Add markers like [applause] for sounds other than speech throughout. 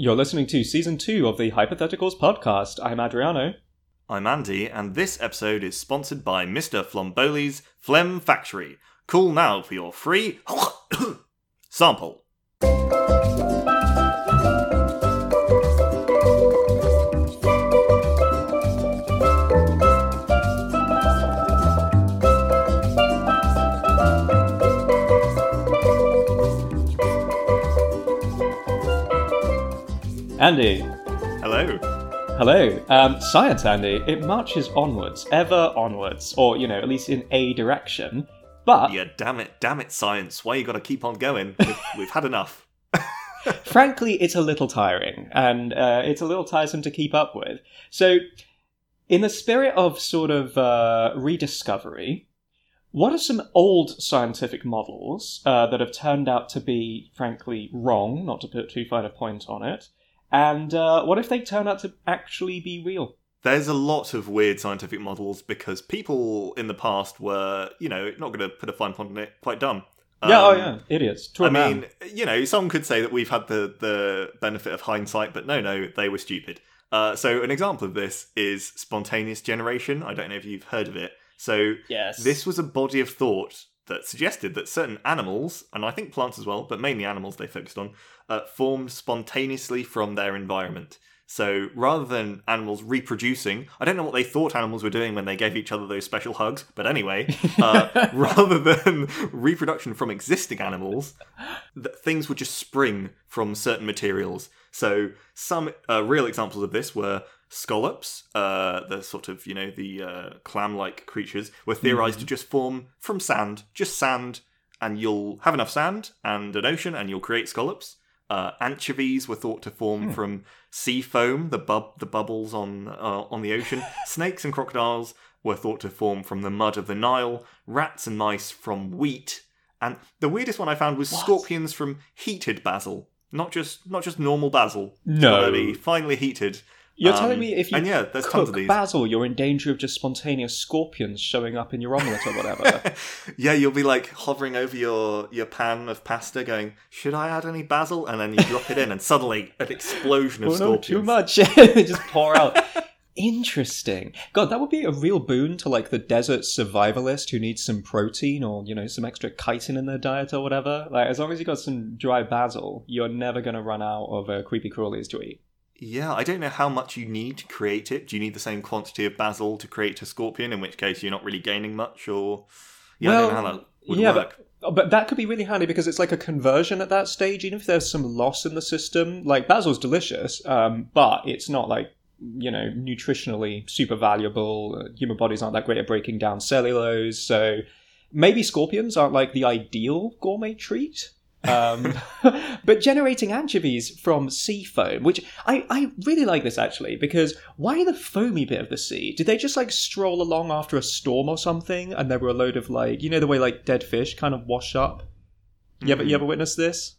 You're listening to season two of the Hypotheticals podcast. I'm Adriano. I'm Andy, and this episode is sponsored by Mr. Flomboli's Phlegm Factory. Call now for your free [coughs] sample. Andy. Hello. Hello. Um, science, Andy. It marches onwards, ever onwards, or, you know, at least in a direction. But Yeah, damn it, damn it, science. Why you gotta keep on going? We've, we've had enough. [laughs] frankly, it's a little tiring, and uh, it's a little tiresome to keep up with. So, in the spirit of sort of uh, rediscovery, what are some old scientific models uh, that have turned out to be, frankly, wrong, not to put too fine a point on it? And uh, what if they turn out to actually be real? There's a lot of weird scientific models because people in the past were, you know, not going to put a fine point on it, quite dumb. yeah, oh Um, yeah, idiots. To a I man. mean, you know, some could say that we've had the, the benefit of hindsight, but no, no, they were stupid. Uh, so, an example of this is spontaneous generation. I don't know if you've heard of it. So, yes. this was a body of thought that suggested that certain animals, and I think plants as well, but mainly animals they focused on, uh, formed spontaneously from their environment. So rather than animals reproducing, I don't know what they thought animals were doing when they gave each other those special hugs, but anyway, uh, [laughs] rather than [laughs] reproduction from existing animals, th- things would just spring from certain materials. So some uh, real examples of this were scallops, uh, the sort of you know the uh, clam-like creatures, were theorized to just form from sand, just sand, and you'll have enough sand and an ocean, and you'll create scallops. Uh, anchovies were thought to form from sea foam, the bub, the bubbles on uh, on the ocean. [laughs] Snakes and crocodiles were thought to form from the mud of the Nile. Rats and mice from wheat, and the weirdest one I found was scorpions from heated basil, not just not just normal basil. No. finely heated. You're Um, telling me if you and yeah, there's tons cook of these. basil, you're in danger of just spontaneous scorpions showing up in your omelette or whatever. [laughs] yeah, you'll be like hovering over your your pan of pasta, going, "Should I add any basil?" And then you drop it in, and suddenly an explosion of oh no, scorpions. too much. [laughs] they just pour out. Interesting. God, that would be a real boon to like the desert survivalist who needs some protein or you know some extra chitin in their diet or whatever. Like as long as you got some dry basil, you're never going to run out of uh, creepy crawlies to eat. Yeah, I don't know how much you need to create it. Do you need the same quantity of basil to create a scorpion? In which case, you're not really gaining much, or yeah, I don't know how that would yeah, work. But, but that could be really handy because it's like a conversion at that stage. Even if there's some loss in the system, like basil's delicious, um, but it's not like you know nutritionally super valuable. Uh, Human bodies aren't that great at breaking down cellulose, so maybe scorpions aren't like the ideal gourmet treat. Um, [laughs] but generating anchovies from sea foam, which I, I really like this actually, because why the foamy bit of the sea? Did they just like stroll along after a storm or something and there were a load of like, you know, the way like dead fish kind of wash up? Yeah, but you ever witnessed this?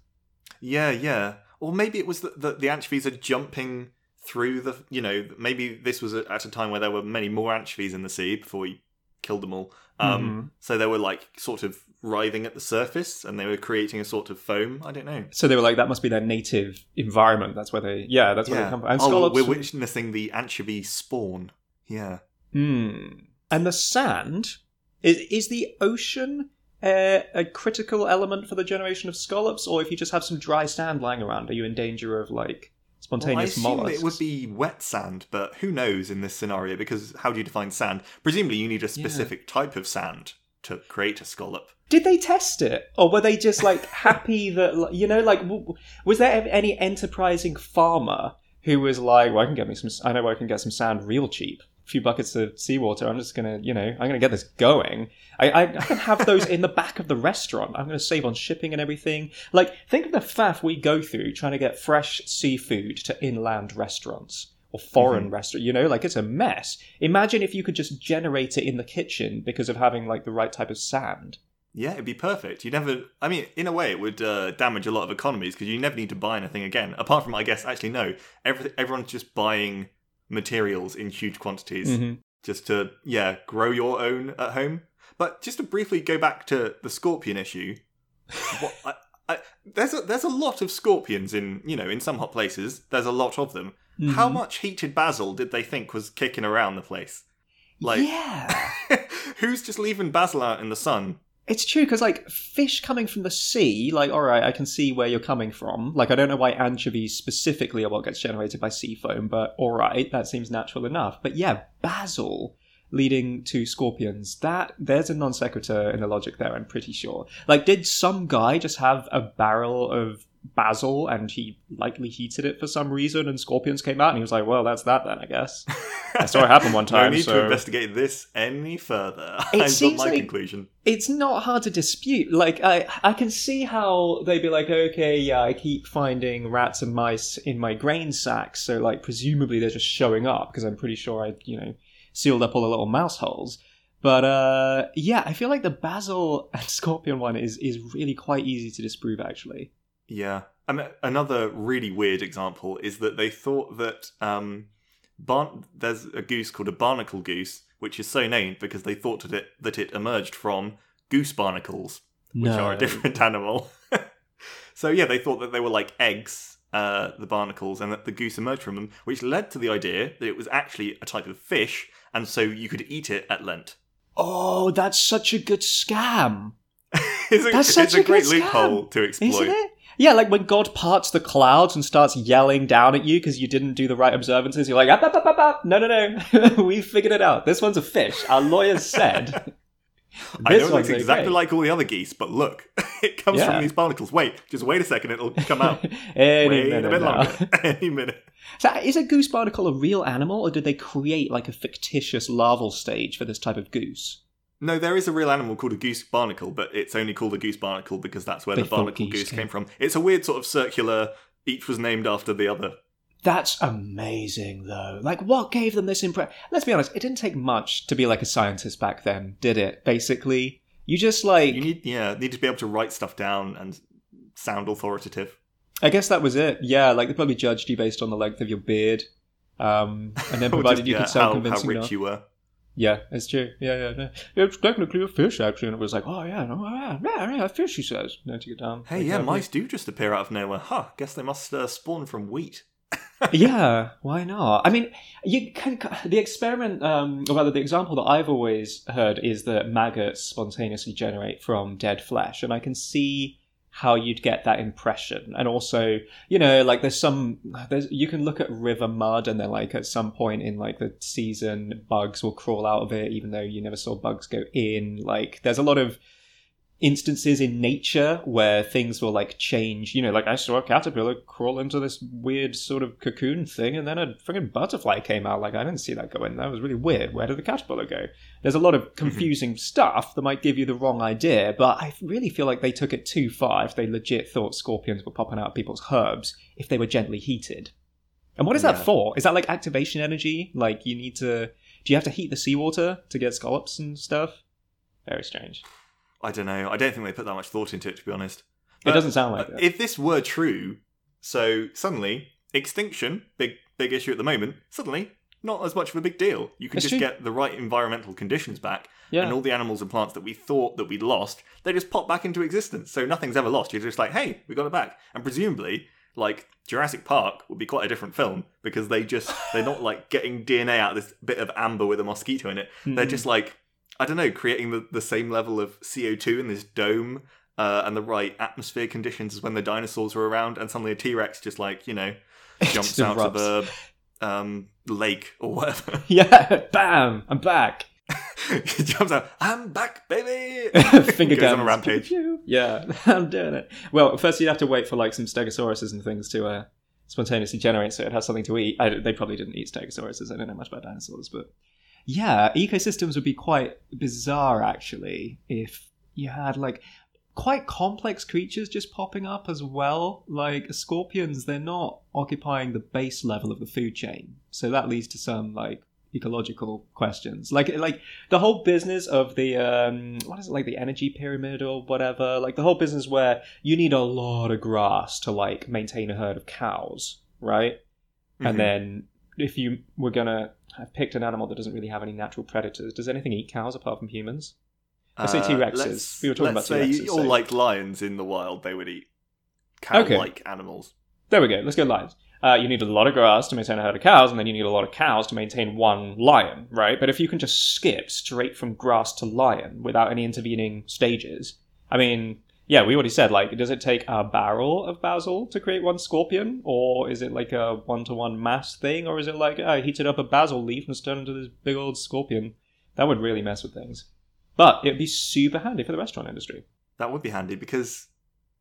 Yeah, yeah. Or maybe it was that the, the anchovies are jumping through the. You know, maybe this was at a time where there were many more anchovies in the sea before we killed them all. Um, So they were like sort of writhing at the surface, and they were creating a sort of foam. I don't know. So they were like, that must be their native environment. That's where they, yeah, that's where they come from. And oh, scallops. we're witnessing the anchovy spawn. Yeah. Hmm. And the sand is is the ocean uh, a critical element for the generation of scallops, or if you just have some dry sand lying around, are you in danger of like Well, I spontaneous assume mollusks? it would be wet sand, but who knows in this scenario? Because how do you define sand? Presumably, you need a specific type of sand to create a scallop. Did they test it, or were they just like [laughs] happy that you know, like w- was there any enterprising farmer who was like, "Well, I can get me some. I know where I can get some sand real cheap." Few buckets of seawater. I'm just gonna, you know, I'm gonna get this going. I, I, I can have those in the back of the restaurant. I'm gonna save on shipping and everything. Like, think of the faff we go through trying to get fresh seafood to inland restaurants or foreign restaurant. You know, like it's a mess. Imagine if you could just generate it in the kitchen because of having like the right type of sand. Yeah, it'd be perfect. You never. I mean, in a way, it would uh, damage a lot of economies because you never need to buy anything again. Apart from, I guess, actually, no. Every, everyone's just buying materials in huge quantities Mhm. just to, yeah, grow your own at home. But just to briefly go back to the scorpion issue, [laughs] what, I, I, there's a, there's a lot of scorpions in you know in some hot places. There's a lot of them. How Mhm. much heated basil did they think was kicking around the place? Like, yeah. [laughs] who's just leaving basil out in the sun? It's true because, like, fish coming from the sea, like, all right, I can see where you're coming from. Like, I don't know why anchovies specifically are what gets generated by sea foam, but all right, that seems natural enough. But yeah, basil leading to scorpions, that, there's a non sequitur in the logic there, I'm pretty sure. Like, did some guy just have a barrel of basil and he lightly heated it for some reason and scorpions came out and he was like, well, that's that then, I guess. I saw it [laughs] happen one time, no need so- to investigate this any further. [laughs] It I've got seems my like- conclusion. it's not hard to dispute. Like I, I can see how they'd be like, okay, yeah, I keep finding rats and mice in my grain sacks, so like presumably they're just showing up because I'm pretty sure I, you know, sealed up all the little mouse holes. But uh, yeah, I feel like the basil and [laughs] scorpion one is is really quite easy to disprove actually. Yeah. And another really weird example is that they thought that um, barn- there's a goose called a barnacle goose, which is so named because they thought that it, that it emerged from goose barnacles, which are a different [laughs] animal. so yeah, they thought that they were like eggs, uh, the barnacles, and that the goose emerged from them, which led to the idea that it was actually a type of fish, and so you could eat it at Lent. Oh, that's such a good scam, [laughs] it's a, That's such it's a a great good scam, loophole to exploit. isn't it? Yeah, like when God parts the clouds and starts yelling down at you because you didn't do the right observances, you're like, up, up, up, up, up. no, no, no, [laughs] we figured it out. This one's a fish. Our lawyers said. [laughs] I know looks exactly okay. like all the other geese, but look, [laughs] it comes Yeah. from these barnacles. Wait, just wait a second, it'll come out. Any wait minute a bit now. longer. Any minute. So is a goose barnacle a real animal, or did they create like a fictitious larval stage for this type of goose? No, there is a real animal called a goose barnacle, but it's only called a goose barnacle because that's where They the barnacle geese goose came- came from. It's a weird sort of circular. Each was named after the other. That's amazing, though. Like, what gave them this impression? Let's be honest, it didn't take much to be like a scientist back then, did it? Basically, you just like. You need, yeah, need to be able to write stuff down and sound authoritative. I guess that was it. Yeah, like they probably judged you based on the length of your beard, um, and then [laughs] provided just, you yeah, could sound how, how convincing rich enough. you were. Yeah, it's true. Yeah, yeah, yeah. It's technically a fish, actually, and it was like, oh yeah, no, yeah, yeah, yeah, a fish. He says, no, to get down. Hey, Like, yeah, mice do just appear out of nowhere. Huh, guess they must uh, spawn from wheat. [laughs] yeah, why not? I mean, you can the experiment, um, or rather, the example that I've always heard is that maggots spontaneously generate from dead flesh, and I can see how you'd get that impression. And also, you know, like there's some, there's you can look at river mud, and then like at some point in like the season, bugs will crawl out of it, even though you never saw bugs go in. Like, there's a lot of instances in nature where things will like change. You know, like I saw a caterpillar crawl into this weird sort of cocoon thing, and then a freaking butterfly came out. Like I didn't see that going. That was really weird. Where did the caterpillar go? There's a lot of mm-hmm. confusing stuff that might give you the wrong idea, but I really feel like they took it too far if they legit thought scorpions were popping out of people's herbs if they were gently heated. And what is that for? Is that like activation energy? Like you need to do you have to heat the seawater to get scallops and stuff? Very strange. I don't know. I don't think they put that much thought into it, to be honest. It doesn't sound like Uh, that. If this were true, so suddenly extinction, big big issue at the moment. Suddenly, not as much of a big deal. You can just true. get the right environmental conditions back, Yeah. and all the animals and plants that we thought that we'd lost, they just pop back into existence. So nothing's ever lost. You're just like, hey, we got it back, and presumably. Like Jurassic Park would be quite a different film because they just they're not like getting DNA out of this bit of amber with a mosquito in it. They're Mhm. just like I don't know, creating the, the same level of CO two in this dome uh, and the right atmosphere conditions as when the dinosaurs were around, and suddenly a T Rex just like you know [laughs] jumps out of erupts. the um, lake or whatever. [laughs] Yeah, bam! I'm back. [laughs] he jumps out. I'm back, baby. Finger Goes guns. on a rampage. Yeah, I'm doing it. Well, first you'd have to wait for like some stegosauruses and things to uh, spontaneously generate, so it has something to eat. I, they probably didn't eat stegosauruses. I don't know much about dinosaurs, but yeah, ecosystems would be quite bizarre actually if you had like quite complex creatures just popping up as well. Like scorpions, they're not occupying the base level of the food chain, so that leads to some like ecological questions. Like like the whole business of the um what is it like the energy pyramid or whatever. Like the whole business where you need a lot of grass to like maintain a herd of cows, right? Mhm. And then if you were gonna have picked an animal that doesn't really have any natural predators, does anything eat cows apart from humans? I say Uh, T-Rexes. let's- We were talking about say T-Rexes, All so- like lions in the wild, they would eat cow-like animals. There we go. Let's go lions. Uh, you need a lot of grass to maintain a herd of cows, and then you need a lot of cows to maintain one lion, right? But if you can just skip straight from grass to lion without any intervening stages, I mean, yeah, we already said, like, does it take a barrel of basil to create one scorpion? Or is it like a one to one mass thing? Or is it like, I heated up a basil leaf and it's turned into this big old scorpion? That would really mess with things. But it'd be super handy for the restaurant industry. That would be handy because,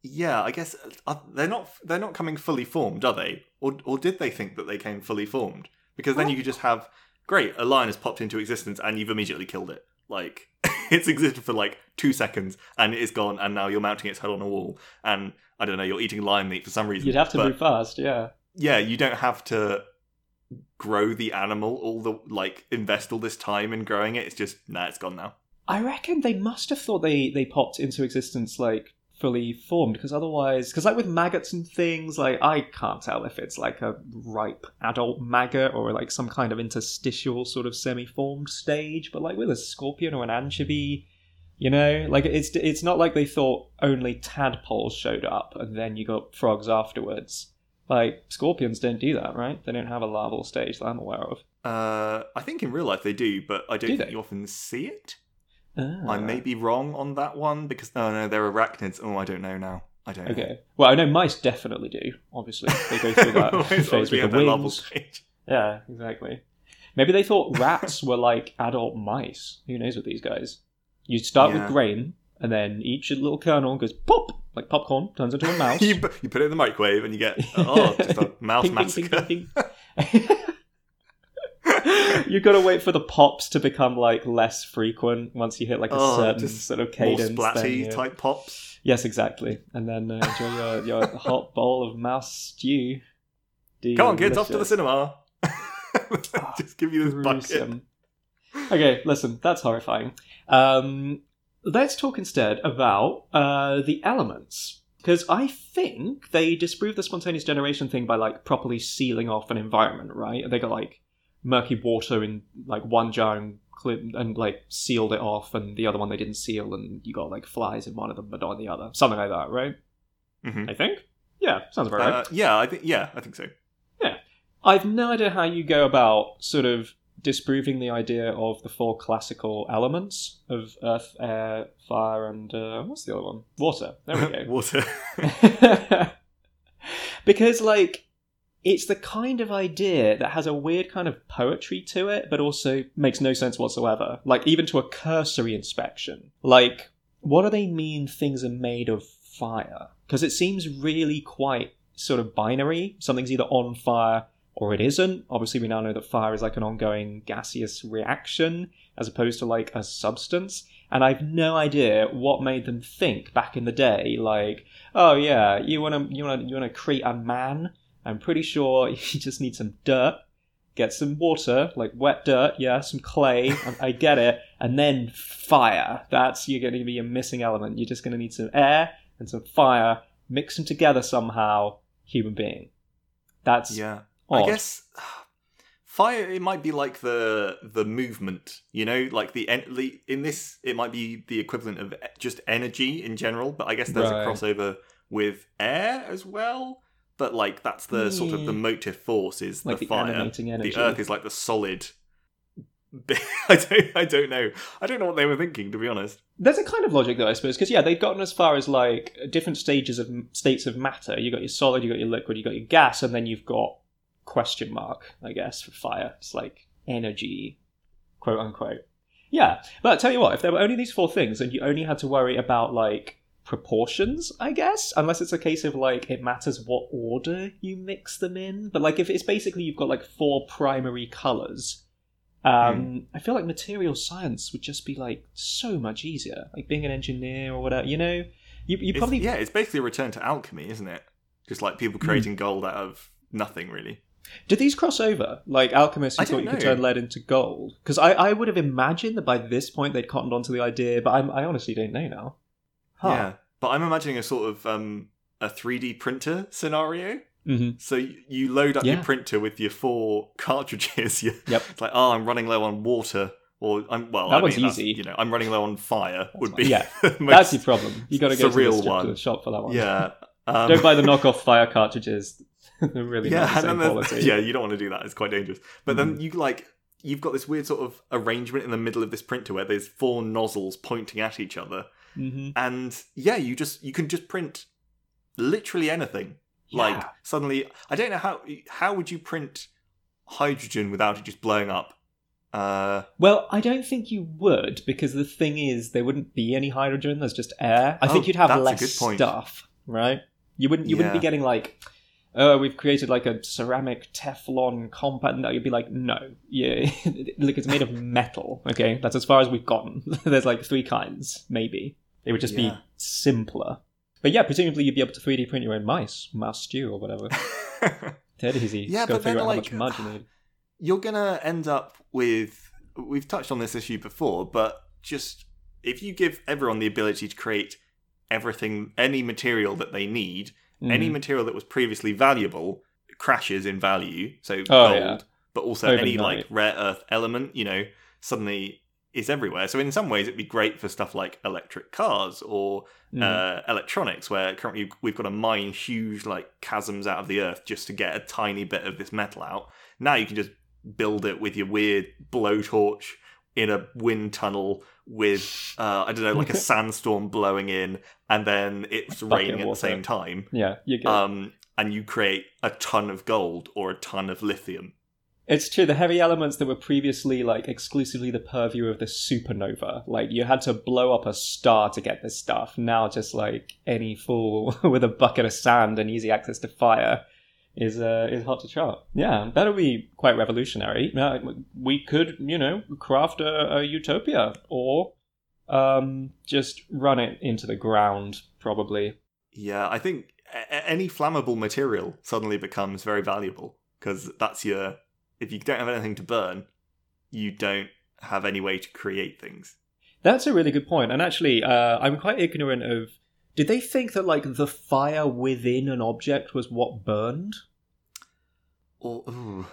yeah, I guess uh, they're not they're not coming fully formed, are they? Or or did they think that they came fully formed? Because then you could just have great a lion has popped into existence and you've immediately killed it. Like [laughs] it's existed for like two seconds and it is gone, and now you're mounting its head on a wall, and I don't know, you're eating lion meat for some reason. You'd have to but, move fast, yeah. Yeah, you don't have to grow the animal all the like invest all this time in growing it. It's just nah, it's gone now. I reckon they must have thought they they popped into existence like fully formed because otherwise because like with maggots and things like i can't tell if it's like a ripe adult maggot or like some kind of interstitial sort of semi-formed stage but like with a scorpion or an anchovy you know like it's it's not like they thought only tadpoles showed up and then you got frogs afterwards like scorpions don't do that right they don't have a larval stage that i'm aware of Uh, I think in real life they do, but I don't Do think they? you often see it. Ah. I may be wrong on that one because oh no, they're arachnids. Oh, I don't know now. I don't. know. okay well i know mice definitely do obviously they go through that [laughs] phase with the larval wings stage. Yeah, exactly. Maybe they thought rats were like adult mice. Who knows with these guys? You start Yeah. with grain, and then each little kernel goes pop, like popcorn, turns into a [laughs] mouse. you, put, you put it in the microwave and you get [laughs] oh, just a mouse Ping, massacre. ping, ping, [laughs] you got to wait for the pops to become like less frequent once you hit like a Oh, certain sort of More cadence. then splatty you- type pops. Yes, exactly. And then uh, enjoy your, your hot bowl of mouse stew. Come on, kids, off to the cinema. just give you this bucket. Okay, listen, that's horrifying. Um, let's talk instead about uh, the elements. Because I think they disproved the spontaneous generation thing by like properly sealing off an environment, right? They got like murky water in like one jar and and like sealed it off, and the other one they didn't seal, and you got like flies in one of them but not in the other, something like that, right? Mhm. I think. Yeah, sounds about right. Uh, yeah, I think. Yeah, I think so. Yeah, I've no idea how you go about sort of disproving the idea of the four classical elements of earth, air, fire, and uh, what's the other one? Water. There we go. [laughs] Water. [laughs] because, like, it's the kind of idea that has a weird kind of poetry to it, but also makes no sense whatsoever. Like, even to a cursory inspection. Like, what do they mean things are made of fire? Because it seems really quite sort of binary. Something's either on fire or it isn't. Obviously, we now know that fire is like an ongoing gaseous reaction as opposed to like a substance. And I've no idea what made them think back in the day, like, oh yeah, you wanna you wanna you wanna create a man. I'm pretty sure [laughs] you just need some dirt, get some water, like wet dirt, yeah, some clay. I, I get it, and then fire. That's you're going to be a missing element. You're just going to need some air and some fire. Mix them together somehow. Human being. That's yeah. Odd. I guess [sighs] fire. It might be like the the movement. You know, like the, in this it might be the equivalent of just energy in general. But I guess there's Right. a crossover with air as well. But like that's the sort of the hmm. motive force is like the, the fire. The earth is like the solid. [laughs] I don't. I don't know. I don't know what they were thinking to be honest. There's a kind of logic though, I suppose, because yeah, they've gotten as far as like different stages of states of matter. You got your solid, you got your liquid, you got your gas, and then you've got question mark, I guess, for fire. It's like energy, quote unquote. Yeah, but tell you what, if there were only these four things, and you only had to worry about like proportions, I guess, unless it's a case of like it matters what order you mix them in. But like if it's basically you've got like four primary colors, um, I feel like material science would just be like so much easier. Like being an engineer or whatever, you know, you you It's- probably yeah, it's basically a return to alchemy, isn't it? Just like Hmm. people creating gold out of nothing, really. Did these cross over? Like alchemists who I thought don't you could turn lead into gold? Because I, I would have imagined that by this point they'd cottoned onto the idea, but I'm, I honestly don't know now. Huh. Yeah, but I'm imagining a sort of um, a 3D printer scenario. hmm So you load up Yeah. your printer with your four [laughs] cartridges. [laughs] You- Yep. It's like, oh, I'm running low on water, or I'm well. That I one's mean, easy. You know, I'm running low on fire. would be Yeah, [laughs] the That's most- your problem. You got to go to the, surreal to one. the shop for that one. yeah. Um, Don't buy the knockoff fire cartridges. [laughs] Really not the and same then quality. yeah, you don't want to do that. It's quite dangerous. But then Mhm. you like you've got this weird sort of arrangement in the middle of this printer where there's four nozzles pointing at each other, Mhm. and yeah, you just you can just print literally anything. Like suddenly, I don't know how how would you print hydrogen without it just blowing up? Uh, Well, I don't think you would because the thing is, there wouldn't be any hydrogen. There's just air. I Oh, think you'd have less stuff, right? You wouldn't. You wouldn't be getting like, oh, we've created like a ceramic Teflon compound. No, you'd be like, no, yeah, [laughs] look, it's made of metal. Okay, that's as far as we've gotten. [laughs] There's like three kinds, maybe. It would just Yeah. be simpler. But yeah, presumably you'd be able to 3D print your own mice, mouse stew or whatever. [laughs] Dead easy. Yeah, Just but then, like, how much mud you you're gonna end up with we've touched on this issue before but just if you give everyone the ability to create everything any material that they need any Mhm. material that was previously valuable crashes in value so Oh, gold yeah. but also any like rare earth element you know suddenly is everywhere so in some ways it'd be great for stuff like electric cars or Mm. uh, electronics, where currently we've got to mine huge like chasms out of the earth just to get a tiny bit of this metal out. Now you can just build it with your weird blowtorch in a wind tunnel with uh, I don't know like a [laughs] sandstorm blowing in, and then it's raining at the same time. yeah, you get. Um, and you create a ton of gold or a ton of lithium. It's true. The heavy elements that were previously like exclusively the purview of the supernova, like you had to blow up a star to get this stuff. Now, just like any fool [laughs] with a bucket of sand and easy access to fire is uh, is hot to trot. Yeah, that'll be quite revolutionary. We could, you know, craft a, a utopia or um, just run it into the ground. Probably. Yeah, I think a- any flammable material suddenly becomes very valuable because that's your. If you don't have anything to burn, you don't have any way to create things. That's a really good point. And actually, uh, I'm quite ignorant of. Did they think that like the fire within an object was what burned? Or ooh,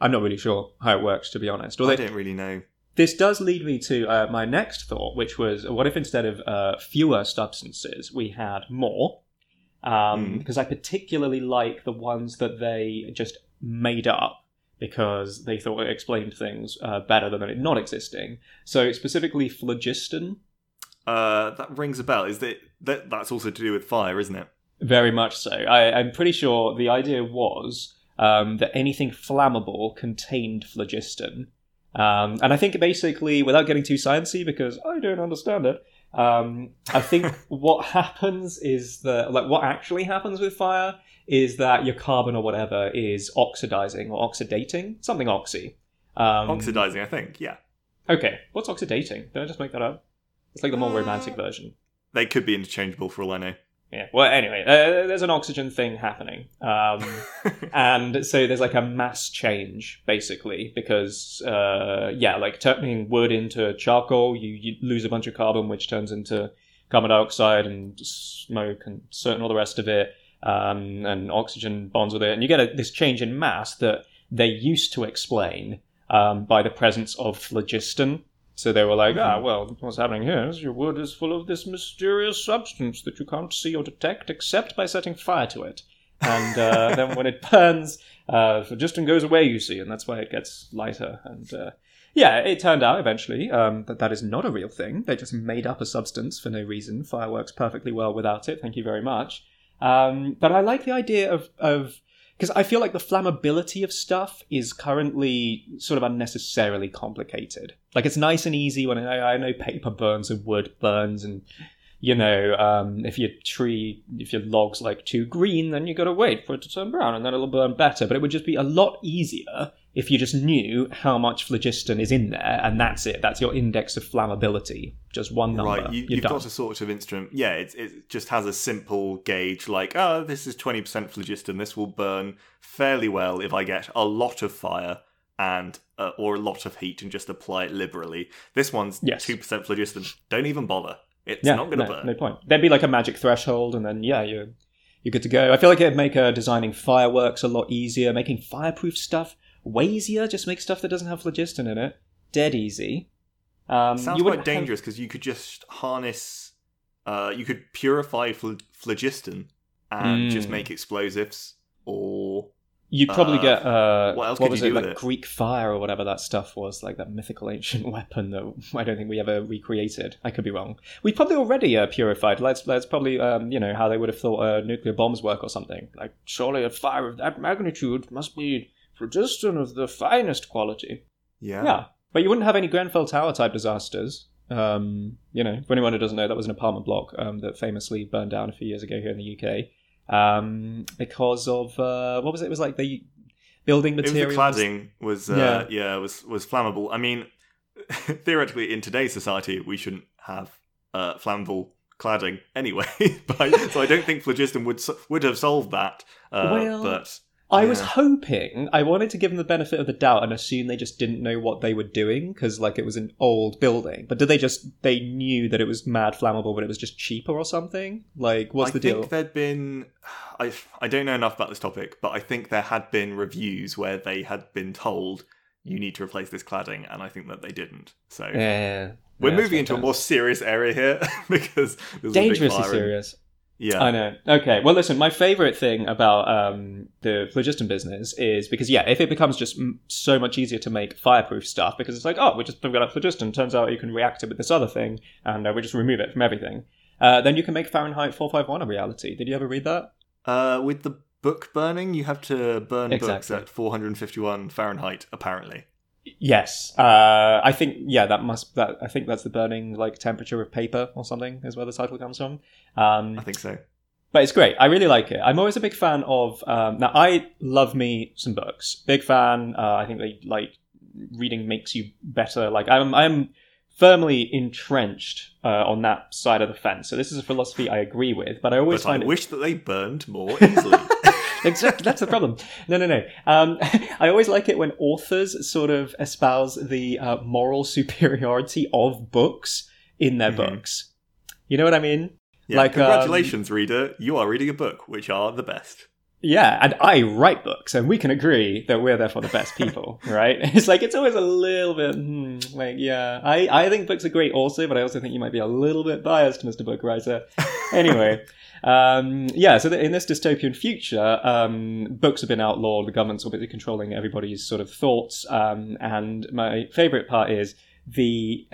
I'm not really sure how it works, to be honest. I Although don't really know. this does lead me to uh, my next thought, which was, what if instead of uh, fewer substances, we had more? Hmm. Because I particularly like the ones that they just made up because they thought it explained things uh, better than it not existing. So specifically, phlogiston. Uh, that rings a bell. Is that, that that's also to do with fire, isn't it? Very much so. I, I'm pretty sure the idea was um, that anything flammable contained phlogiston. Um, and I think basically, without getting too sciencey, because I don't understand it, um, I think [laughs] what happens is that, like, what actually happens with fire is that your carbon or whatever is oxidizing or oxidating, something oxy. Um, Oxidizing, I think. Yeah, Okay, what's oxidating? Did I just make that up? It's like the more Uh, romantic version. they could be interchangeable for all I know. Yeah. Well, anyway, uh, there's an oxygen thing happening. Um, [laughs] and so there's like a mass change basically because uh, yeah like turning wood into charcoal you, you lose a bunch of carbon which turns into carbon dioxide and smoke and certain all the rest of it um, and oxygen bonds with it and you get a, this change in mass that they used to explain um, by the presence of phlogiston so they were like, ah, well, what's happening here is your wood is full of this mysterious substance that you can't see or detect except by setting fire to it and uh, [laughs] then when it burns, uh, phlogiston goes away. You see, and that's why it gets lighter. And uh, yeah, it turned out eventually um, that that is not a real thing. They just made up a substance for no reason. Fireworks perfectly well without it. Thank you very much. Um, but I like the idea of of because I feel like the flammability of stuff is currently sort of unnecessarily complicated. Like it's nice and easy when I, I know paper burns and wood burns and you know, um, if your tree, if your log's like too green, then you got to wait for it to turn brown, and then it'll burn better. But it would just be a lot easier if you just knew how much phlogiston is in there, and that's it. That's your index of flammability. Just one number. Right, you, done. got a sort of instrument. Yeah, it, it just has a simple gauge like, oh, this is 20% phlogiston. This will burn fairly well if I get a lot of fire and uh, or a lot of heat and just apply it liberally. This one's Yes. 2% phlogiston. Don't even bother. It's yeah, not going to no, burn. no point. There'd be like a magic threshold, and then yeah, you're you're good to go. I feel like it'd make uh, designing fireworks a lot easier, making fireproof stuff way easier. Just make stuff that doesn't have phlogiston in it. Dead easy. Um, Sounds you quite have- dangerous because you could just harness, uh, you could purify phlo- phlogiston and just Mm. make explosives, or You'd probably Uh, get uh, what else what could was you it do with like it? Greek fire or whatever that stuff was, like that mythical ancient [laughs] weapon that I don't think we ever recreated. I could be wrong. We probably already uh, purified. Let's let's probably um, you know how they would have thought uh, nuclear bombs work or something. Like surely a fire of that magnitude must be phlogiston of the finest quality. yeah, Yeah, but you wouldn't have any Grenfell Tower type disasters. Um, you know, for anyone who doesn't know, that was an apartment block um, that famously burned down a few years ago here in the UK um, because of uh, what was it? It was like the building was the cladding was uh, Yeah. yeah. was was flammable. I mean, [laughs] theoretically, in today's society, we shouldn't have uh, flammable cladding anyway. [laughs] but so I don't think phlogiston would would have solved that. Uh, Well, but I was hoping, I wanted to give them the benefit of the doubt and assume they just didn't know what they were doing because, like, it was an old building. But did they just they knew that it was mad flammable, but it was just cheaper or something? Like, what's I the think deal? there'd been I I don't know enough about this topic, but I think there had been reviews where they had been told you need to replace this cladding, and I think that they didn't. So Yeah, we're Yeah, moving into a more serious area here [laughs] because there's a big dangerously fire serious. Yeah, I know. Okay. Well, listen. My favorite thing about um, the phlogiston business is because yeah, if it becomes just m- so much easier to make fireproof stuff because it's like oh, we just got up phlogiston. Turns out you can react it with this other thing, and uh, we just remove it from everything. Uh, then you can make Fahrenheit 451 a reality. Did you ever read that? Uh, with the book burning, you have to burn books Exactly. at 451 Fahrenheit, apparently. Yes. Uh, I think yeah, that must that I think that's the burning like temperature of paper or something is where the title comes from. Um, I think so. but it's great. I really like it. I'm always a big fan of. Um, now, I love me some books. Big fan. Uh, I think they like reading makes you better. Like I'm, I'm firmly entrenched uh, on that side of the fence. So this is a philosophy I agree with. But I always But I find it wish that they burned more easily. [laughs] exactly that's the problem no no no um, [laughs] i always like it when authors sort of espouse the uh, moral [laughs] superiority of books in their Mhm. books you know what i mean yeah, Like, um, congratulations, reader. You are reading a book, which are the best. Yeah and i write books and we can agree that we're therefore the best people [laughs] right [laughs] it's like it's always a little bit hmm, like yeah i i think books are great also but i also think you might be a little bit biased mr book writer [laughs] anyway um, yeah, so in this dystopian future, um, books have been outlawed. The government's be controlling everybody's sort of thoughts. Um, and my favorite part is the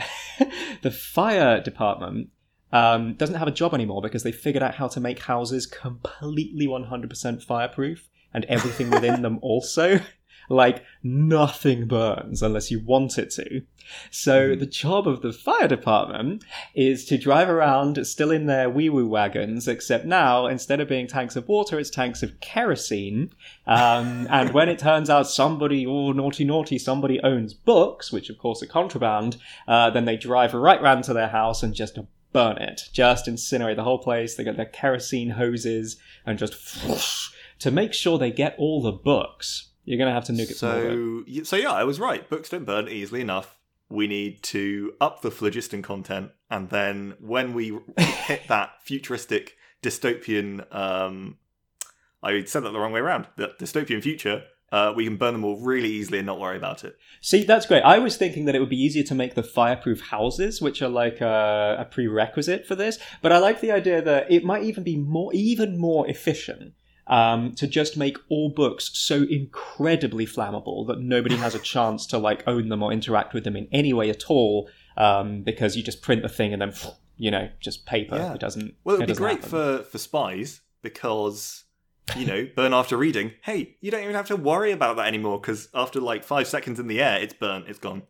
the fire department um, doesn't have a job anymore because they figured out how to make houses completely 100% fireproof and everything within them [laughs] also. Like nothing burns unless you want it to. So Mhm. the job of the fire department is to drive around still in their wee woo wagons, except now instead of being tanks of water, it's tanks of kerosene. Um, [laughs] and when it turns out somebody, oh naughty naughty, somebody owns books, which of course are contraband, uh, then they drive right round to their house and just burn it, just incinerate the whole place. They got their kerosene hoses and just [laughs] to make sure they get all the books. You're gonna have to nuke it. So, so yeah, I was right. Books don't burn easily enough. We need to up the phlogiston content, and then when we hit that [laughs] futuristic dystopian, um, I said that the wrong way around. The dystopian future, uh, we can burn them all really easily and not worry about it. See, that's great. I was thinking that it would be easier to make the fireproof houses, which are like a, a prerequisite for this. But I like the idea that it might even be more, even more efficient um, to just make all books so incredibly flammable that nobody has a [laughs] chance to like own them or interact with them in any way at all, um, because you just print the thing and then, you know, just paper. Yeah. It doesn't. Well, it it would be great happen. for for spies because you know burn after reading. Hey, you don't even have to worry about that anymore because after like five seconds in the air, it's burnt. It's gone.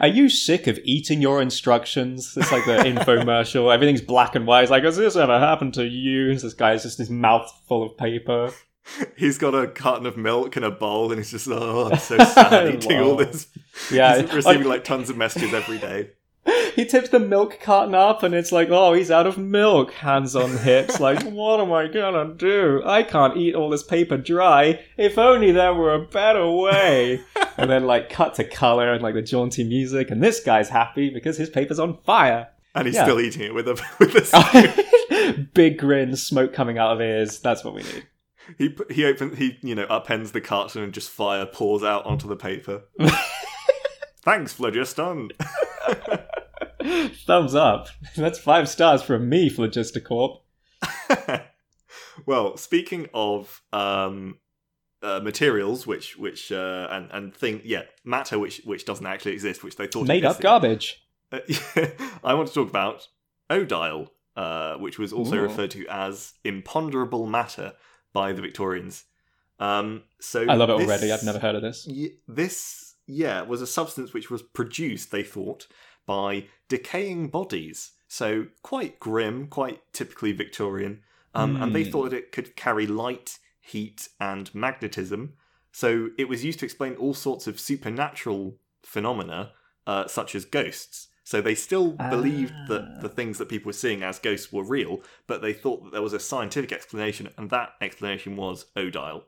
Are you sick of eating your instructions? It's like the [laughs] infomercial. Everything's black and white. It's like, has this ever happened to you? This guy's just his mouth full of paper. [laughs] He's got a carton of milk and a bowl, and he's just oh, I'm so sad [laughs] eating all this. Yeah, he's receiving like tons of messages every day. He tips the milk carton up, and it's like, oh, he's out of milk. Hands on hips, [laughs] like, what am I gonna do? I can't eat all this paper dry. If only there were a better way. [laughs] and then, like, cut to color and like the jaunty music, and this guy's happy because his paper's on fire. And he's Yeah. still eating it with a [laughs] with a. Big grin, smoke coming out of ears. That's what we need. he he opens he you know upends the carton and just fire pours out onto the paper. Thanks, Phlogiston. [laughs] Thumbs up. [laughs] That's five stars from me, Phlogisticorp. [laughs] Well, speaking of um, uh, materials, which which uh, and and thing, yeah, matter which which doesn't actually exist, which they thought Made up garbage. Uh, I want to talk about odyle, uh, which was also Ooh. referred to as imponderable matter by the Victorians. Um, so I love it this- already. I've never heard of this. Y- this, yeah, was a substance which was produced, they thought, by decaying bodies. So quite grim, quite typically Victorian. Um, And they Hmm. thought that it could carry light, heat, and magnetism. So it was used to explain all sorts of supernatural phenomena, uh, such as ghosts. So they still believed that Ah. the things that people were seeing as ghosts were real, but they thought that there was a scientific explanation, and that explanation was odyle.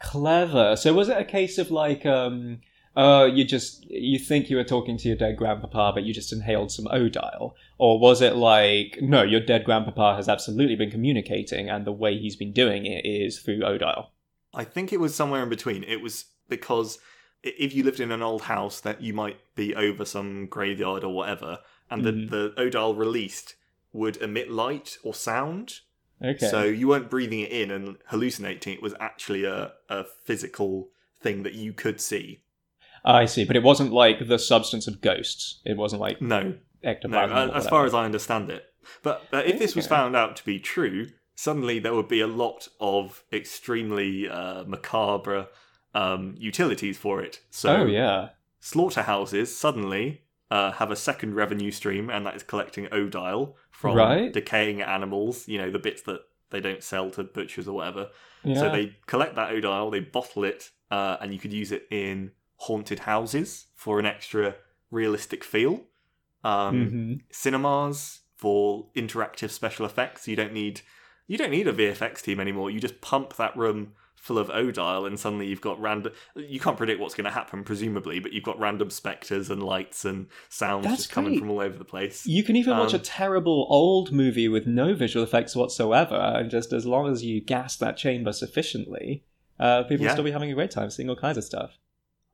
Clever. So was it a case of like, um, uh, you just you think you were talking to your dead grandpapa, but you just inhaled some odyle, or was it like, no, your dead grandpapa has absolutely been communicating, and the way he's been doing it is through odyle. I think it was somewhere in between. It was because if you lived in an old house, that you might be over some graveyard or whatever, and Mhm. the, the odyle released would emit light or sound. Okay. So you weren't breathing it in and hallucinating. It was actually a, a physical thing that you could see. I see, but it wasn't like the substance of ghosts. It wasn't like No, no, ectoplasm. uh, as far as I understand it. But uh, if this was found out to be true, suddenly there would be a lot of extremely uh, macabre um, utilities for it. So oh yeah. slaughterhouses suddenly uh, have a second revenue stream, and that is collecting odyle from Right. decaying animals. You know, the bits that they don't sell to butchers or whatever. yeah. So they collect that odile, they bottle it, uh, and you could use it in haunted houses for an extra realistic feel. Um, hmm Cinemas for interactive special effects. You don't need you don't need a VFX team anymore. You just pump that room full of odyle, and suddenly you've got random. You can't predict what's going to happen, presumably, but you've got random specters and lights and sounds That's just coming from all over the place. You can even watch a Um, terrible old movie with no visual effects whatsoever, and just as long as you gas that chamber sufficiently, uh, people Yeah. will still be having a great time seeing all kinds of stuff.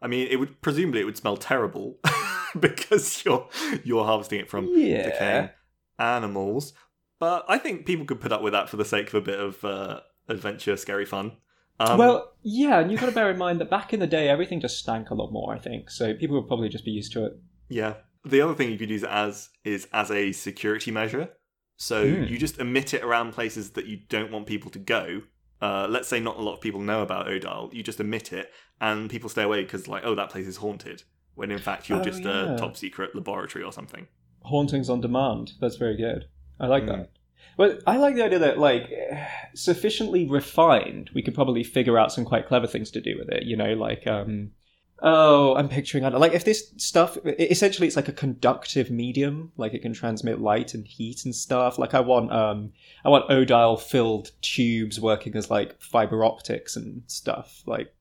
I mean, it would presumably it would smell terrible [laughs] because you're you're harvesting it from Yeah. decaying animals. But I think people could put up with that for the sake of a bit of uh, adventure, scary fun. Um, well, yeah, and you've got to bear in mind that back in the day, everything just stank a lot more, I think. So people would probably just be used to it. yeah. The other thing you could use it as is as a security measure. So Hmm. you just emit it around places that you don't want people to go. Uh, let's say not a lot of people know about odyle, You just emit it, and people stay away because, like, oh, that place is haunted. When in fact you're Oh, just yeah. a top secret laboratory or something. Hauntings on demand. That's very good. I like Mm. that. But I like the idea that, like, sufficiently refined, we could probably figure out some quite clever things to do with it. You know, like, um, oh, I'm picturing, I don't- like, if this stuff, essentially, it's like a conductive medium, like it can transmit light and heat and stuff. Like, I want, um, I want odyle filled tubes working as like fiber optics and stuff. Like,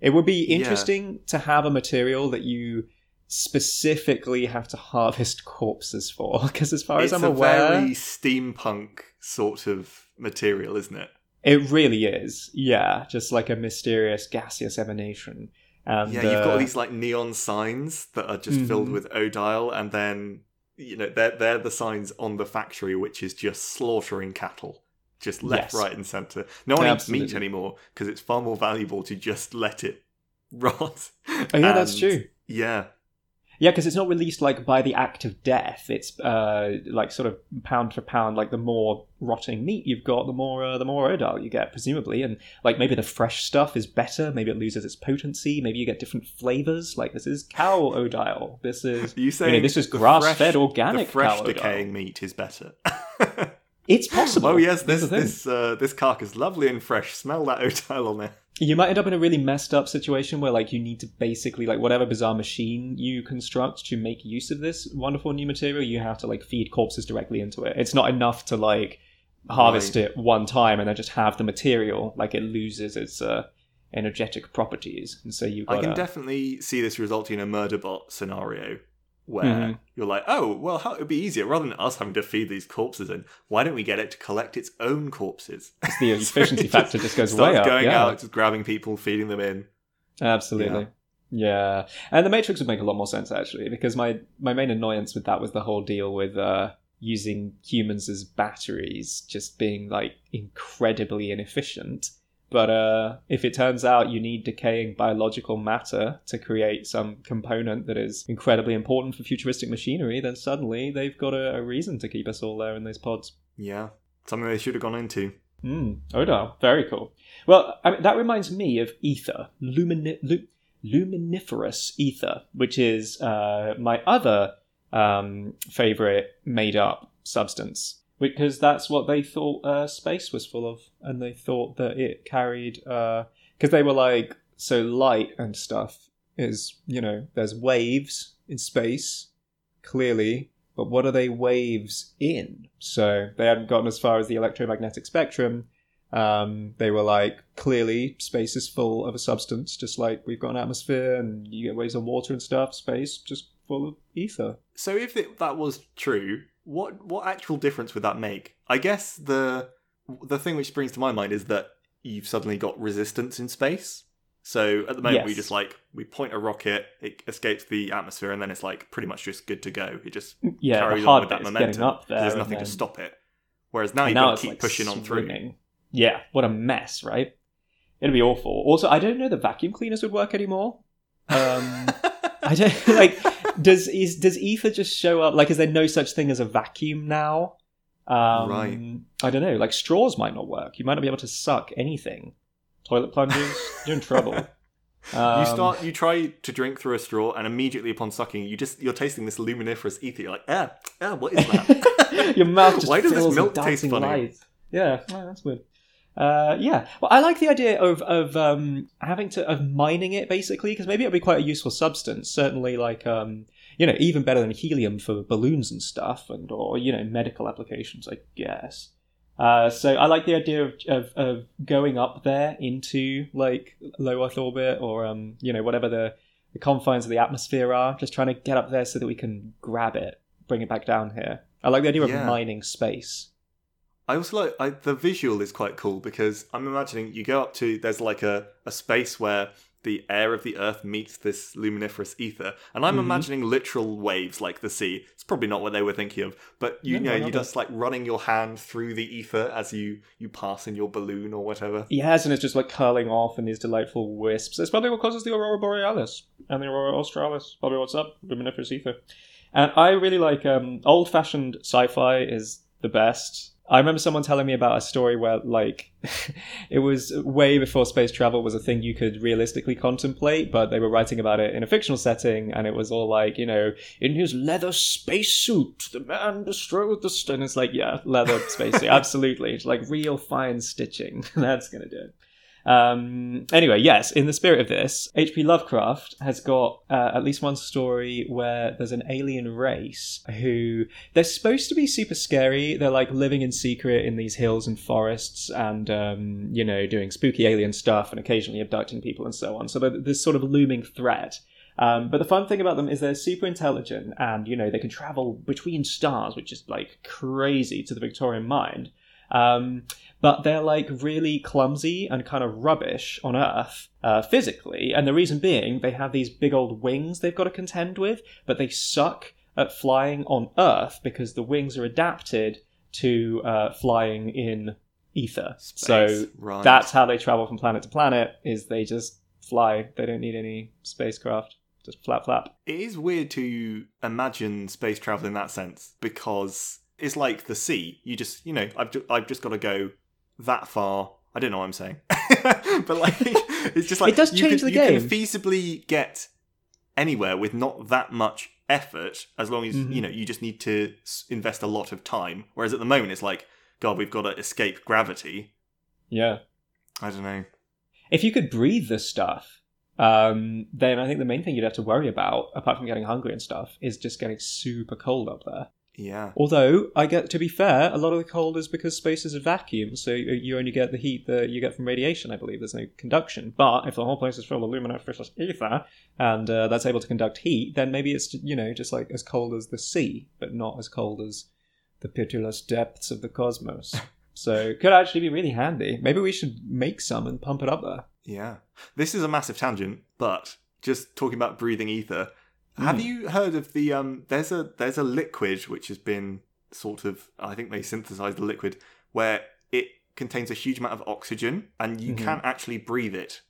it would be Yeah. interesting to have a material that you specifically have to harvest corpses for [laughs] because as far it's as i'm a aware very steampunk sort of material, isn't it? it really is yeah just like a mysterious gaseous emanation and yeah, you've got uh, all these like neon signs that are just filled Mhm. with odyle, and then you know they're they're the signs on the factory which is just slaughtering cattle, just left, Yes. right, and centre. No one eats meat anymore because it's far more valuable to just let it [laughs] rot. oh yeah that's true Yeah, yeah because it's not released like by the act of death it's uh like sort of pound for pound like the more rotting meat you've got the more uh, the more odyle you get presumably and like maybe the fresh stuff is better maybe it loses its potency maybe you get different flavors like this is cow odyle this is Are you saying this is grass-fed fresh- organic The fresh decaying odyle? meat is better. it's possible [laughs] oh yes, this this uh, this carcass lovely and fresh. Smell that [laughs] odyle on there. You might end up in a really messed up situation where like you need to basically like whatever bizarre machine you construct to make use of this wonderful new material you have to like feed corpses directly into it. It's not enough to like harvest Right. it one time and then just have the material like it loses its uh energetic properties. And so you've I can definitely see this resulting in a murder bot scenario where Mhm. you're like, oh, well, how, it'd be easier rather than us having to feed these corpses in. Why don't we get it to collect its own corpses? It's the [laughs] efficiency It factor just goes starts way up, going yeah. out, just grabbing people, feeding them in. Absolutely. Yeah. And the Matrix would make a lot more sense actually, because my my main annoyance with that was the whole deal with uh using humans as batteries just being like incredibly inefficient. But uh, if it turns out you need decaying biological matter to create some component that is incredibly important for futuristic machinery, then suddenly they've got a, a reason to keep us all there in those pods. Yeah, something they should have gone into. Mm, Odar, very cool. Well, I mean, that reminds me of ether, lumini- lu- luminiferous ether, which is uh, my other um, favorite made up substance because that's what they thought uh, space was full of, and they thought that it carried because uh, they were like so light and stuff is you know there's waves in space clearly but what are they waves in? So they hadn't gotten as far as the electromagnetic spectrum. Um, they were like clearly space is full of a substance just like we've got an atmosphere and you get waves of water and stuff space just full of ether. So if it, that was true, what what actual difference would that make? I guess the the thing which springs to my mind is that you've suddenly got resistance in space. So at the moment we just like we point a rocket, it escapes the atmosphere, and then it's like pretty much just good to go. It just yeah carries on with that momentum. there There's nothing to stop it. Whereas now And you've now got to keep like pushing on through. Yeah, what a mess, right? It'd be awful. Also, I don't know the vacuum cleaners would work anymore. Um, [laughs] I don't [laughs] like. Does is does ether just show up? Like, is there no such thing as a vacuum now? Um, Right. I don't know. Like straws might not work. You might not be able to suck anything. Toilet plungers, you're in trouble. [laughs] Um, you start, you try to drink through a straw, and immediately upon sucking, you just you're tasting this luminiferous ether. You're like, ah, ah, what is that? [laughs] Your mouth just Why does this milk taste funny? lights. Yeah, oh, that's weird. Uh, yeah, well, I like the idea of of um, having to of mining it basically because maybe it'll be quite a useful substance. Certainly, like um, you know, even better than helium for balloons and stuff, and or you know, medical applications, I guess. Uh, so I like the idea of, of of going up there into like low Earth orbit or um, you know, whatever the the confines of the atmosphere are. Just trying to get up there so that we can grab it, bring it back down here. I like the idea Yeah. of mining space. I also like I, the visual is quite cool because I'm imagining you go up to there's like a, a space where the air of the earth meets this luminiferous ether, and I'm Mhm. imagining literal waves like the sea. It's probably not what they were thinking of, but you No, know you're just like running your hand through the ether as you you pass in your balloon or whatever. Yes, and it's just like curling off in these delightful wisps. It's probably what causes the aurora borealis and the aurora australis. Probably what's up, luminiferous ether. And I really like um, old-fashioned sci-fi is the best. I remember someone telling me about a story where, like, [laughs] it was way before space travel was a thing you could realistically contemplate, but they were writing about it in a fictional setting, and it was all like, you know, in his leather spacesuit, the man destroyed the st-. And it's like, yeah, leather spacesuit, [laughs] absolutely. It's like real fine stitching. [laughs] That's gonna do it. Um, anyway, yes, in the spirit of this, H.P. Lovecraft has got uh, at least one story where there's an alien race who they're supposed to be super scary. They're like living in secret in these hills and forests and, um, you know, doing spooky alien stuff and occasionally abducting people and so on. So this sort of looming threat. Um, but the fun thing about them is they're super intelligent and, you know, they can travel between stars, which is like crazy to the Victorian mind. Um, but they're like really clumsy and kind of rubbish on Earth uh, physically. And the reason being, they have these big old wings they've got to contend with, but they suck at flying on Earth because the wings are adapted to uh, flying in ether. So right. that's how they travel from planet to planet. Is they just fly. They don't need any spacecraft. Just flap flap. It is weird to imagine space travel in that sense because it's like the sea. You just, you know, I've, ju- I've just got to go that far. I don't know what I'm saying, [laughs] but like, [laughs] it's just like It does change the you can game. feasibly get anywhere with not that much effort, as long as Mhm. you know you just need to invest a lot of time. Whereas at the moment, it's like, God, we've got to escape gravity. Yeah. I don't know. if you could breathe this stuff, um, then I think the main thing you'd have to worry about, apart from getting hungry and stuff, is just getting super cold up there. Yeah, Although, I get to be fair, a lot of the cold is because space is a vacuum, so you only get the heat that you get from radiation. I believe there's no conduction. But if the whole place is full of luminiferous ether and uh, that's able to conduct heat, then maybe it's you know just like as cold as the sea, but not as cold as the pitiless depths of the cosmos. [laughs] So it could actually be really handy. Maybe we should make some and pump it up there. yeah. This is a massive tangent, but just talking about breathing ether. Have Mm. you heard of the um? There's a there's a liquid which has been sort of I think they synthesized the liquid where it contains a huge amount of oxygen and you Mhm. can actually breathe it.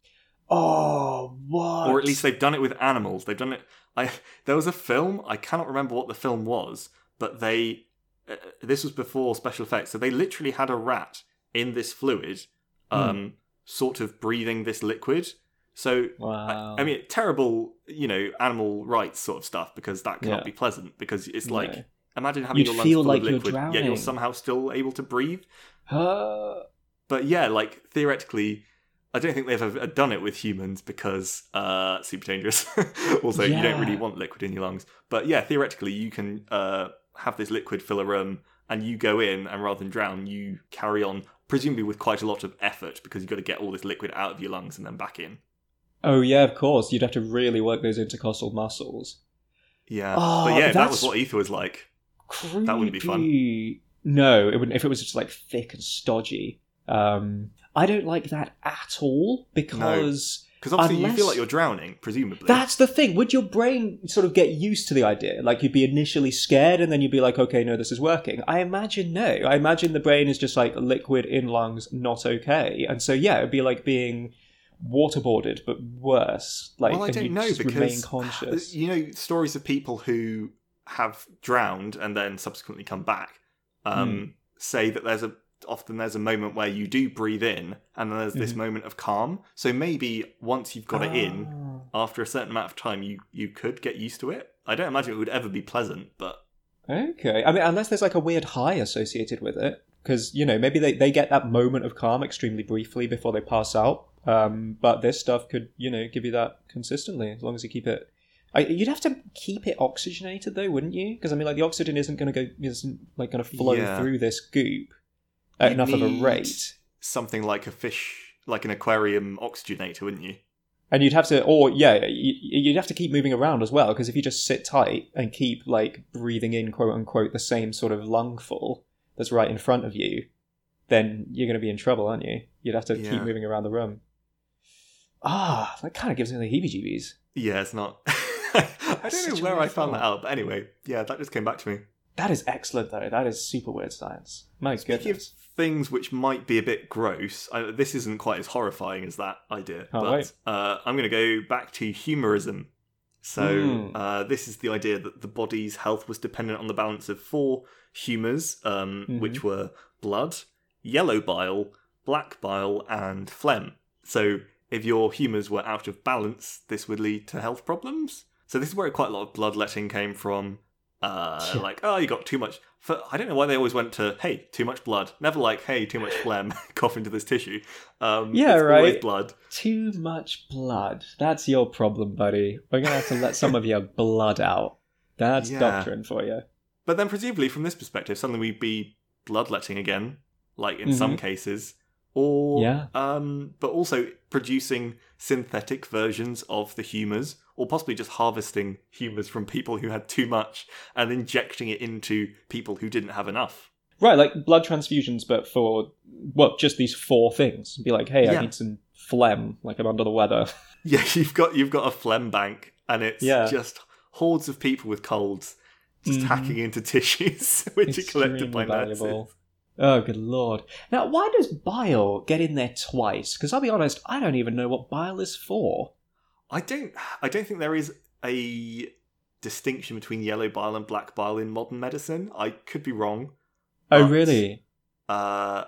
Oh, what? Or at least they've done it with animals. They've done it. I [laughs] there was a film. I cannot remember what the film was, but they. Uh, this was before special effects, so they literally had a rat in this fluid, um, sort of breathing this liquid. So Wow. I, I mean, terrible, you know, animal rights sort of stuff because that cannot Yeah. be pleasant. Because it's like No. imagine having You'd your lungs full like of you're liquid, yet you're somehow still able to breathe. Uh, But yeah, like theoretically, I don't think they've ever done it with humans because uh, super dangerous. [laughs] also, you don't really want liquid in your lungs. But yeah, theoretically, you can uh, have this liquid fill a room, and you go in, and rather than drown, you carry on, presumably with quite a lot of effort because you've got to get all this liquid out of your lungs and then back in. Oh yeah, of course. You'd have to really work those intercostal muscles. Yeah, Oh, but yeah, if that was what ether was like. Creepy. That wouldn't be fun. No, it wouldn't. If it was just like thick and stodgy, um, I don't like that at all because Because obviously, you feel like you're drowning, presumably. that's the thing. Would your brain sort of get used to the idea? Like you'd be initially scared, and then you'd be like, "Okay, no, this is working." I imagine no. I imagine the brain is just like liquid in lungs, not okay, and so yeah, it'd be like being waterboarded, but worse. Like well, I don't know because remain conscious. you know stories of people who have drowned and then subsequently come back um, Hmm. say that there's a often there's a moment where you do breathe in and then there's this Mhm. moment of calm. So maybe once you've got it in, Ah. after a certain amount of time, you you could get used to it. I don't imagine it would ever be pleasant, but Okay. I mean, unless there's like a weird high associated with it, because you know maybe they, they get that moment of calm extremely briefly before they pass out. Um, but this stuff could you know give you that consistently as long as you keep it. I, you'd have to keep it oxygenated though, wouldn't you? Because I mean, like the oxygen isn't going to go isn't like going to flow Yeah. through this goop at You'd enough of a rate. something like a fish, like an aquarium oxygenator, wouldn't you? And you'd have to, or yeah, you- you'd have to keep moving around as well. Because if you just sit tight and keep like breathing in quote unquote the same sort of lungful that's right in front of you, then you're going to be in trouble, aren't you? You'd have to Yeah. keep moving around the room. Ah, that kind of gives me the heebie-jeebies. Yeah, it's not. [laughs] I don't know where I found that out, but anyway, yeah, that just came back to me. That is excellent, though. That is super weird science. My Speaking of things which might be a bit gross, I, this isn't quite as horrifying as that idea. Oh, but uh, I'm going to go back to humorism. So Hmm. uh, this is the idea that the body's health was dependent on the balance of four humours, um, Mhm. which were blood, yellow bile, black bile, and phlegm. So if your humours were out of balance, this would lead to health problems. So this is where quite a lot of bloodletting came from. Uh, Yeah. Like, oh, you got too much. For, I don't know why they always went to, hey, too much blood. Never like, hey, too much phlegm. [laughs] Cough into this tissue. Um, Yeah, it's right. blood. Too much blood. That's your problem, buddy. We're going to have to let some of your blood out. That's Yeah. doctrine for you. But then, presumably, from this perspective, suddenly we'd be bloodletting again, like in some cases, or Yeah. um, but also producing synthetic versions of the humours, or possibly just harvesting humours from people who had too much and injecting it into people who didn't have enough. Right, like blood transfusions, but for well, just these four things. Be like, hey, Yeah. I need some phlegm, like I'm under the weather. [laughs] Yeah, you've got you've got a phlegm bank, and it's Yeah. just hordes of people with colds just Mhm. hacking into tissues, [laughs] which are collected by Extremely nurses. Oh, good lord! Now, why does bile get in there twice? Because I'll be honest, I don't even know what bile is for. I don't I don't think there is a distinction between yellow bile and black bile in modern medicine. I could be wrong. Oh, But- really? Uh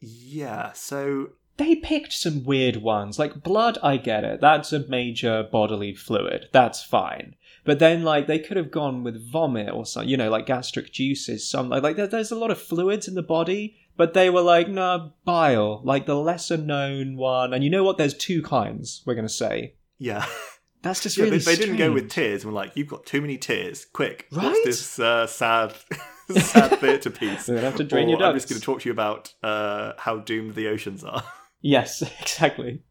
yeah, so They picked some weird ones. Like blood, I get it. That's a major bodily fluid. That's fine. But then, like, they could have gone with vomit or something, you know, like gastric juices. Some like, there's a lot of fluids in the body, but they were like, no, bile, like the lesser known one. And you know what? There's two kinds. We're gonna say yeah. [laughs] that's just yeah really. they, they didn't go with tears We're like, You've got too many tears. Quick. Right? What's this uh, sad [laughs] sad theatre piece? Gonna have to drain Or, your I'm just going to talk to you about uh, how doomed the oceans are. [laughs] Yes, [laughs] exactly.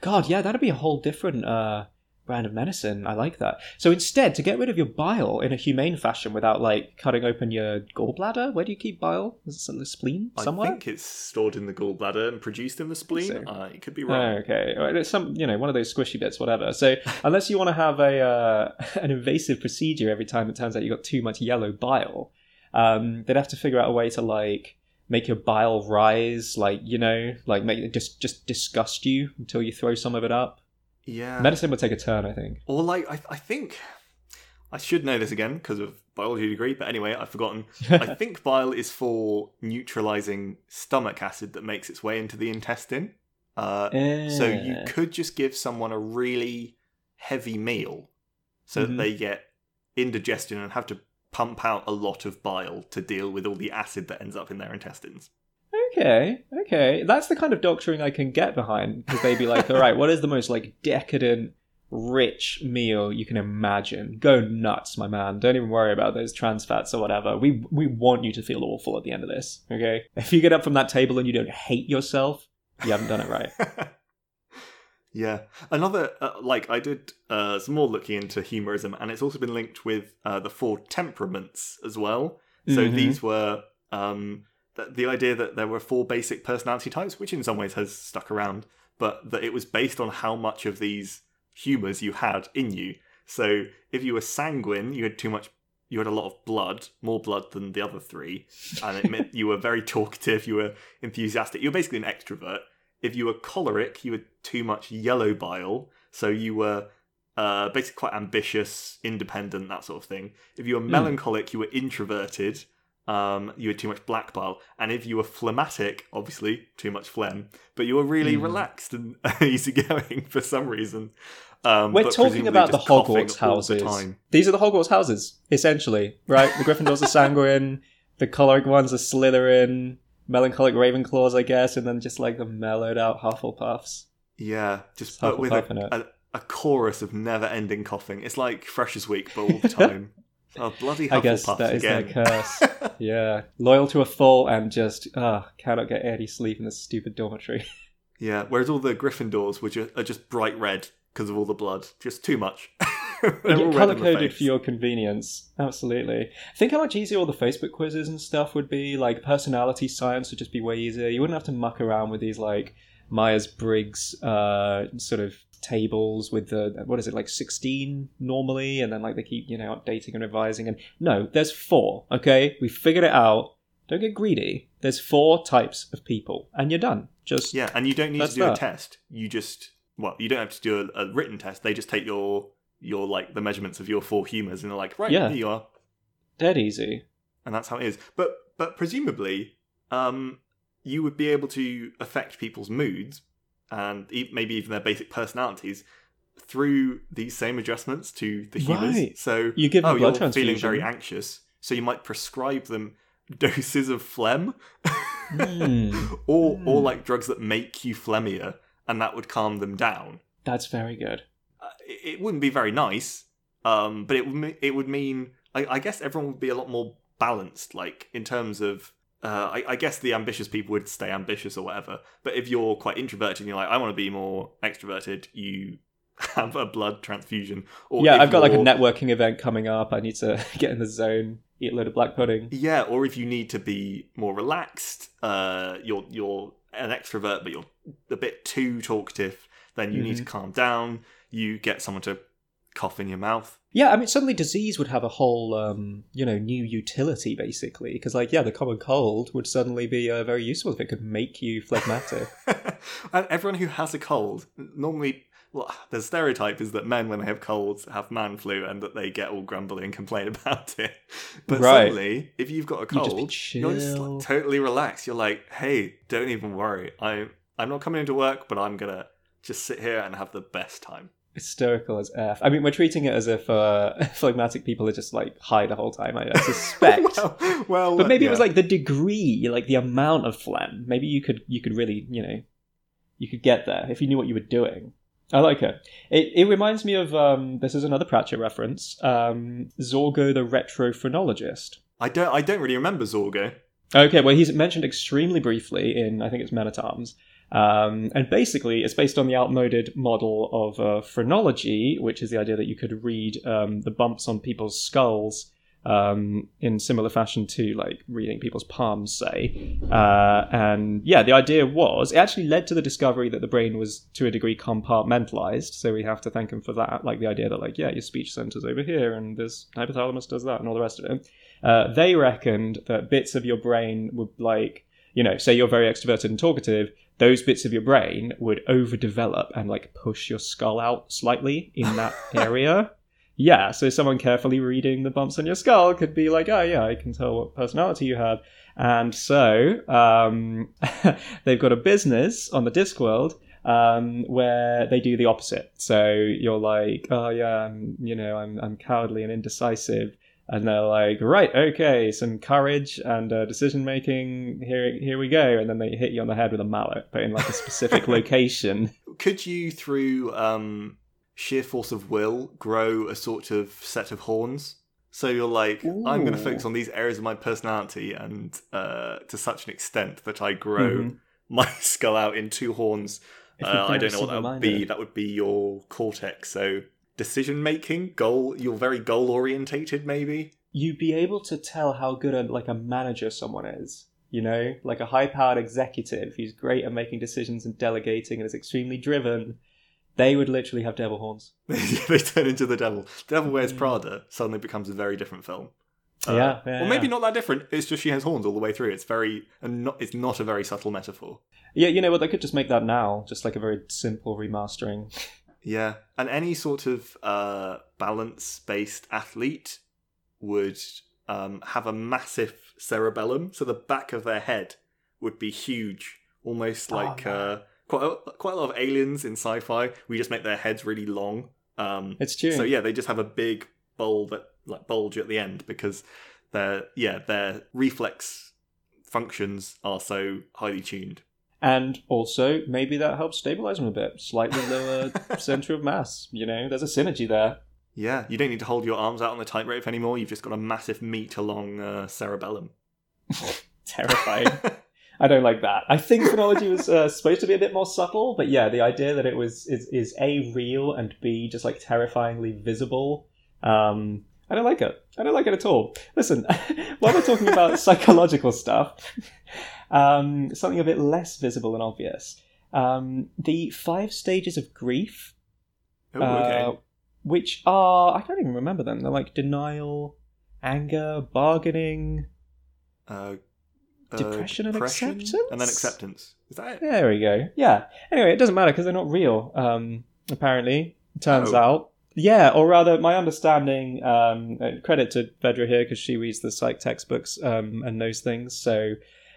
God, yeah, that'd be a whole different uh, brand of medicine. I like that. So instead, to get rid of your bile in a humane fashion without like cutting open your gallbladder, where do you keep bile? Is it in the spleen somewhere? I think it's stored in the gallbladder and produced in the spleen. so. Uh, it could be wrong. Okay, it's some you know one of those squishy bits, whatever. So [laughs] unless you want to have a uh, [laughs] an invasive procedure every time it turns out you have got too much yellow bile, Um, they'd have to figure out a way to like make your bile rise, like you know, like make it just just disgust you until you throw some of it up. Yeah. Medicine would take a turn, I think. Or like I, I think I should know this again because of biology degree, but anyway, I've forgotten. [laughs] I think bile is for neutralizing stomach acid that makes its way into the intestine. Uh, So you could just give someone a really heavy meal so Mhm. that they get indigestion and have to pump out a lot of bile to deal with all the acid that ends up in their intestines. Okay, okay, that's the kind of doctoring I can get behind because they'd be like, all right, what is the most like decadent, rich meal you can imagine? Go nuts, my man. Don't even worry about those trans fats or whatever. We we want you to feel awful at the end of this. Okay, if you get up from that table and you don't hate yourself, you haven't done it right. [laughs] yeah. Another, uh, like, I did uh, some more looking into humorism, and it's also been linked with uh, the four temperaments as well. So Mhm. these were um, th- the idea that there were four basic personality types, which in some ways has stuck around, but that it was based on how much of these humors you had in you. So if you were sanguine, you had too much. You had a lot of blood, more blood than the other three, and it meant [laughs] you were very talkative. You were enthusiastic. You were basically an extrovert. If you were choleric, you had too much yellow bile, so you were uh, basically quite ambitious, independent, that sort of thing. If you were melancholic, you were introverted. Um, you had too much black bile, and if you were phlegmatic, obviously too much phlegm, but you were really Hmm. relaxed and [laughs] easygoing for some reason. Um, We're talking about the Hogwarts houses. The. These are the Hogwarts houses, essentially, right? The Gryffindors are sanguine, the choleric ones are Slytherin, melancholic Ravenclaws, I guess, and then just like the mellowed out Hufflepuffs. Yeah, just but with Hufflepuff in it. a, a, a chorus of never-ending coughing. It's like Freshers Week, but all the [laughs] time. oh, bloody Hufflepuffs I guess that is again. their curse. [laughs] Yeah, loyal to a fault and just ah cannot get any sleep in this stupid dormitory. [laughs] yeah, whereas all the Gryffindors were ju- are just bright red because of all the blood. Just too much. They're color coded for your convenience. Absolutely. Think how much easier all the Facebook quizzes and stuff would be. Like personality science would just be way easier. You wouldn't have to muck around with these like Myers Briggs uh, sort of tables with the what is it like sixteen normally, and then like they keep you know updating and revising. And no, there's four. Okay, we figured it out. Don't get greedy. There's four types of people, and you're done. Just Yeah, and you don't need to do a test. You just well, you don't have to do a, a written test. They just take your your like the measurements of your four humours and they're like, right, Yeah. here you are. dead easy. and that's how it is. But but presumably, um, you would be able to affect people's moods and e- maybe even their basic personalities through these same adjustments to the humours. Right. So You give them oh, you're feeling very anxious, so you might prescribe them [laughs] doses of phlegm, Hmm. [laughs] or or Hmm. like drugs that make you phlegmier, and that would calm them down. That's very good. It, wouldn't be very nice, um, but it would it would mean I, I guess everyone would be a lot more balanced, like in terms of. Uh, I, I guess the ambitious people would stay ambitious or whatever. But if you're quite introverted and you're like, I want to be more extroverted, you [laughs] have a blood transfusion. Or yeah, I've got like a networking event coming up. I need to [laughs] get in the zone, eat a load of black pudding. Yeah, or if you need to be more relaxed, uh, you're you're an extrovert but you're a bit too talkative, then you need to Mhm. calm down. You get someone to cough in your mouth. Yeah, I mean, suddenly disease would have a whole, um, you know, new utility basically. Because, like, yeah, the common cold would suddenly be uh, very useful if it could make you phlegmatic. [laughs] and everyone who has a cold normally. Well, the stereotype is that men, when they have colds, have man flu and that they get all grumbly and complain [laughs] about it. But Right. suddenly, if you've got a You just be cold, you're just chill. like, totally relaxed. You're like, hey, don't even worry. I, I'm not coming into work, but I'm going to just sit here and have the best time. Hysterical as F. I mean, we're treating it as if uh, [laughs] phlegmatic people are just like high the whole time. I, I suspect. [laughs] well, well, but maybe it was like the degree, like the amount of phlegm. Maybe you could you could really you know you could get there if you knew what you were doing. I like it. It, it reminds me of um, this is another Pratchett reference. Um, Zorgo the retrophrenologist. I don't. I don't really remember Zorgo. Okay, well he's mentioned extremely briefly in I think it's Men at Arms. Um, and basically, it's based on the outmoded model of uh, phrenology, which is the idea that you could read um, the bumps on people's skulls um, in similar fashion to like reading people's palms, say. Uh, and yeah, the idea was it actually led to the discovery that the brain was to a degree compartmentalized. So we have to thank him for that. Like the idea that like yeah, your speech center's over here, and this hypothalamus does that, and all the rest of it. Uh, they reckoned that bits of your brain would like you know, say you're very extroverted and talkative, those bits of your brain would overdevelop and like push your skull out slightly in that [laughs] area. Yeah, so someone carefully reading the bumps on your skull could be like, oh yeah, I can tell what personality you have. And so um, [laughs] they've got a business on the Discworld um, where they do the opposite. So you're like, oh yeah, I'm, you know, I'm, I'm cowardly and indecisive and they're like, right, okay, some courage and uh, decision making. Here, here we go. And then they hit you on the head with a mallet, but in like a specific [laughs] location. Could you, through um, sheer force of will, grow a sort of set of horns? So you're like, Ooh. I'm going to focus on these areas of my personality, and uh, to such an extent that I grow mm-hmm. [laughs] my skull out in two horns. Uh, I don't know what that would be. That would be your cortex. So decision making goal you're very goal orientated maybe you'd be able to tell how good a like a manager someone is you know like a high powered executive who's great at making decisions and delegating and is extremely driven they would literally have devil horns [laughs] they turn into the devil devil wears mm. prada suddenly becomes a very different film uh, yeah, yeah, or maybe yeah. not that different. It's just she has horns all the way through. It's very, and not, it's not a very subtle metaphor. Yeah, you know what? They could just make that now, just like a very simple remastering. [laughs] Yeah, and any sort of uh, balance-based athlete would um, have a massive cerebellum, so the back of their head would be huge, almost oh, like oh, uh, quite a, quite a lot of aliens in sci-fi. We just make their heads really long. Um, it's true. So yeah, they just have a big bulb at, like bulge at the end because their yeah their reflex functions are so highly tuned. And also, maybe that helps stabilize them a bit. Slightly lower [laughs] center of mass. You know, there's a synergy there. Yeah, you don't need to hold your arms out on the tightrope anymore. You've just got a massive meat along uh, cerebellum. [laughs] Terrifying. I don't like that. I think phrenology was uh, supposed to be a bit more subtle, but yeah, the idea that it was is, is a real and b just like terrifyingly visible. Um, I don't like it. I don't like it at all. Listen, [laughs] while we're talking about [laughs] psychological stuff, um, something a bit less visible and obvious. Um, the five stages of grief, oh, okay. uh, which are I don't even remember them. They're like denial, anger, bargaining, uh, uh, depression, and depression acceptance, and then acceptance. Is that it? There we go. Yeah. Anyway, it doesn't matter because they're not real. Um, apparently, turns oh. out. Yeah, or rather, my understanding. Um, uh, credit to Vedra here because she reads the psych textbooks um, and knows things. So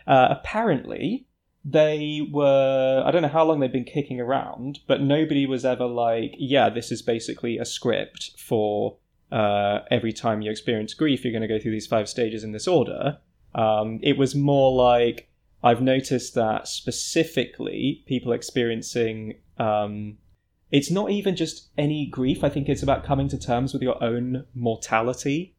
uh, apparently, they were I don't know how long they've been kicking around, but nobody was ever like, yeah, this is basically a script for uh, every time you experience grief, you're going to go through these five stages in this order. Um, it was more like I've noticed that specifically people experiencing um, it's not even just any grief. I think it's about coming to terms with your own mortality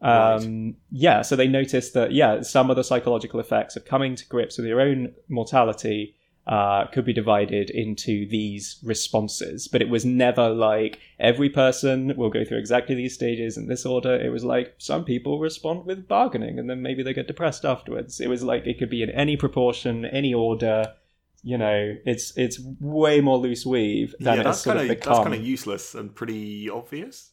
um, right. Yeah, so they noticed that, yeah, some of the psychological effects of coming to grips with your own mortality uh, could be divided into these responses. But it was never like every person will go through exactly these stages in this order. It was like some people respond with bargaining and then maybe they get depressed afterwards. It was like it could be in any proportion, any order. You know, it's it's way more loose weave than yeah, that's kind of become. That's kind of useless and pretty obvious.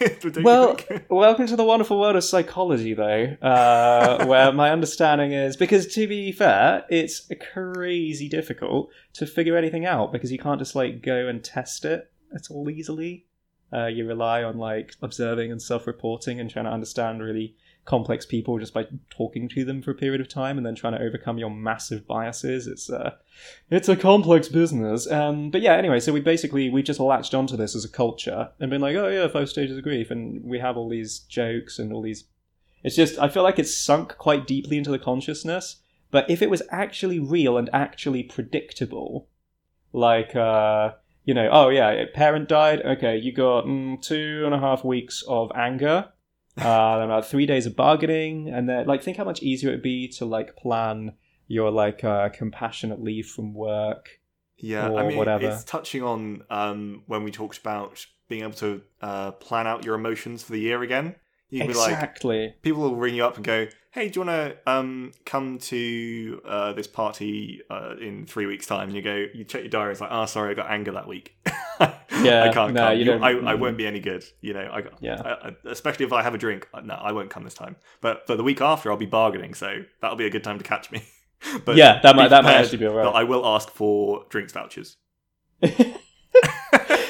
[laughs] well, [laughs] welcome to the wonderful world of psychology, though, uh, [laughs] where my understanding is because, to be fair, it's crazy difficult to figure anything out because you can't just like go and test it at all easily. Uh, you rely on like observing and self-reporting and trying to understand really complex people just by talking to them for a period of time and then trying to overcome your massive biases. It's uh, it's a complex business. Um, but yeah, anyway, so we basically we just latched onto this as a culture and been like, oh yeah, five stages of grief, and we have all these jokes and all these. It's just I feel like it's sunk quite deeply into the consciousness. But if it was actually real and actually predictable, like uh, you know, oh yeah, parent died. Okay, you got mm, two and a half weeks of anger uh, about three days of bargaining, and then like think how much easier it would be to like plan your like uh, compassionate leave from work. Yeah, I mean, whatever. it's touching on um, when we talked about being able to uh, plan out your emotions for the year again. You can be like, exactly. people will ring you up and go, "Hey, do you want to um come to uh, this party uh, in three weeks' time?" And you go, you check your diary. It's like, "Oh, sorry, I got anger that week. [laughs] Yeah, I can't no, come. you You- don't- I, I won't be any good. You know, I, Yeah. I, especially if I have a drink. No, I won't come this time. But for the week after, I'll be bargaining, so that'll be a good time to catch me. [laughs] but yeah, that might that might actually be alright. I will ask for drinks vouchers. [laughs]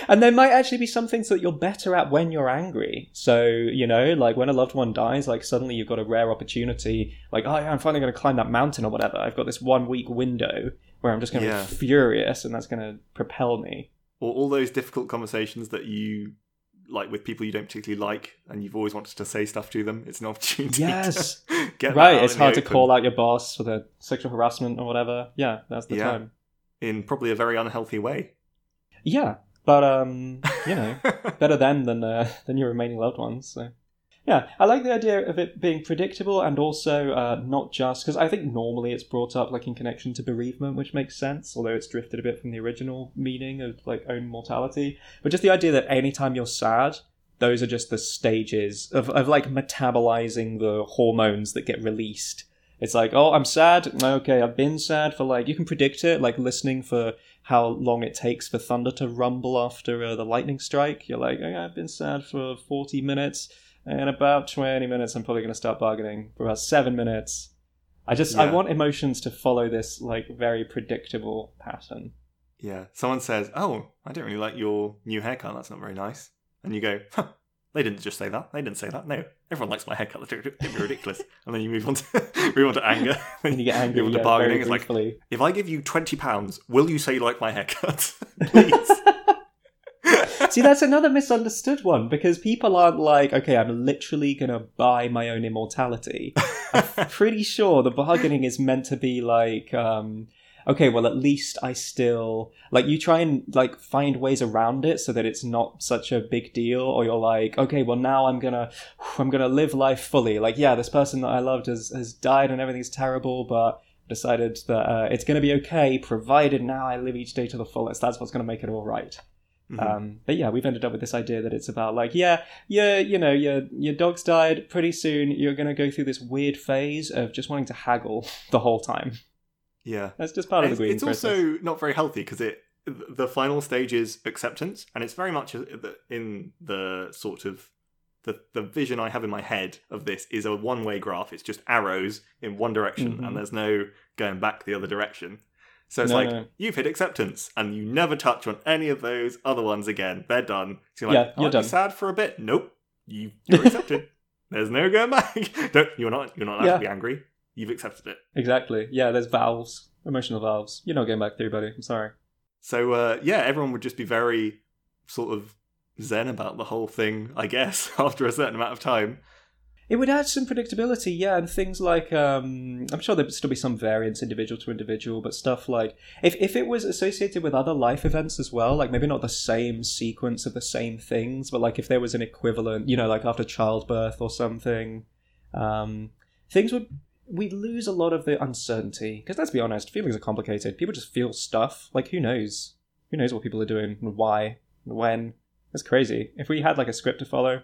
and there might actually be some things that you're better at when you're angry. So, you know, like when a loved one dies, like suddenly you've got a rare opportunity, like, oh yeah, I'm finally going to climb that mountain or whatever. I've got this one week window where I'm just going to Yeah. be furious and that's going to propel me. Or all those difficult conversations that you like with people you don't particularly like, and you've always wanted to say stuff to them. It's an opportunity. Yes. to [laughs] get right, it's hard to open call out your boss for the sexual harassment or whatever. Yeah, that's the Yeah. time. in probably a very unhealthy way. Yeah, but um, you know, [laughs] better them than uh, than your remaining loved ones. So, yeah, I like the idea of it being predictable and also uh, not just because I think normally it's brought up like in connection to bereavement, which makes sense, although it's drifted a bit from the original meaning of like own mortality. But just the idea that anytime you're sad, those are just the stages of of like metabolizing the hormones that get released. It's like, oh, I'm sad. Okay, I've been sad for like you can predict it, like listening for how long it takes for thunder to rumble after uh, the lightning strike. You're like, okay, I've been sad for 40 minutes. In about 20 minutes, I'm probably going to start bargaining. For about seven minutes, I just I want emotions to follow this like very predictable pattern. Yeah. Someone says, "Oh, I don't really like your new haircut. That's not very nice." And you go, huh, "They didn't just say that. They didn't say that. No, everyone likes my haircut. That's ridiculous." [laughs] and then you move on to [laughs] move on to anger. [laughs] And you get angry. move on to yeah, bargaining. It's like, if I give you twenty pounds, will you say you like my haircut? Please. See, that's another misunderstood one because people aren't like, okay, I'm literally going to buy my own immortality. I'm [laughs] pretty sure the bargaining is meant to be like, um, okay, well, at least I still like you try and like find ways around it so that it's not such a big deal, or you're like, okay, well, now I'm gonna, [sighs] I'm gonna live life fully. Like, yeah, this person that I loved has has died and everything's terrible, but decided that uh, it's gonna be okay provided now I live each day to the fullest. That's what's gonna make it all right. Mhm. Um, but yeah, we've ended up with this idea that it's about like, yeah, yeah, you know, your your dog's died. Pretty soon, you're gonna go through this weird phase of just wanting to haggle [laughs] the whole time. yeah. That's just part of the grieving it's process. also not very healthy because it the final stage is acceptance and it's very much in the sort of the, the vision i have in my head of this is a one-way graph it's just arrows in one direction Mhm. and there's no going back the other direction so it's No, like you've hit acceptance and you never touch on any of those other ones again they're done so you're Yeah, like you're "Aren't you sad for a bit nope you, [laughs] you're accepted there's no going back [laughs] Don't, you're not you're not allowed Yeah. to be angry you've accepted it Exactly. Yeah, there's valves, emotional valves. You're not going back through, buddy. I'm sorry. So uh, yeah, everyone would just be very sort of zen about the whole thing, I guess, [laughs] after a certain amount of time. It would add some predictability, yeah, and things like um, I'm sure there'd still be some variance individual to individual, but stuff like if if it was associated with other life events as well, like maybe not the same sequence of the same things, but like if there was an equivalent, you know, like after childbirth or something, um, things would we'd lose a lot of the uncertainty because let's be honest, feelings are complicated. People just feel stuff. Like who knows? Who knows what people are doing and why and when? It's crazy. If we had like a script to follow,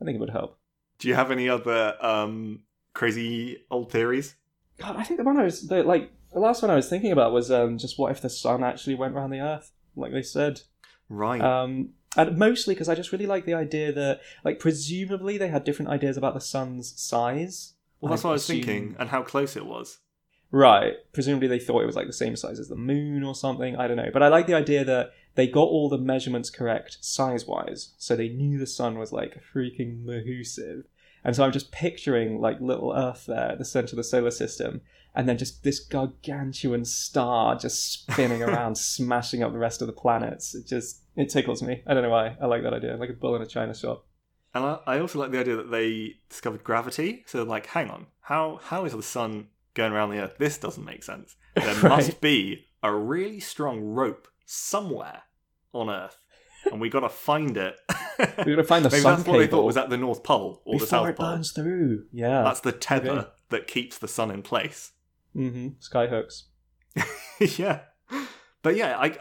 I think it would help. Do you have any other um, crazy old theories? God, I think the one I was the like the last one I was thinking about was um, just what if the sun actually went around the Earth, like they said. Right. Um, and mostly because I just really like the idea that, like, presumably they had different ideas about the sun's size. well, that's I what I was thinking, and how close it was. Right. Presumably they thought it was like the same size as the moon or something. I don't know. But I like the idea that they got all the measurements correct size wise. So they knew the sun was like freaking massive. And so I'm just picturing like little Earth there at the center of the solar system. And then just this gargantuan star just spinning [laughs] around, smashing up the rest of the planets. It just, it tickles me. I don't know why. I like that idea. Like a bull in a china shop. And I, I also like the idea that they discovered gravity. So, like, hang on, how how is the sun going around the Earth? This doesn't make sense. There [laughs] Right. must be a really strong rope somewhere on Earth, and we got to find it. We're going to find [laughs] the Maybe sun that's what they thought was at the North Pole or the before South it Pole. burns through. Yeah. That's the tether Okay. that keeps the sun in place. hmm Skyhooks. [laughs] yeah, but yeah, I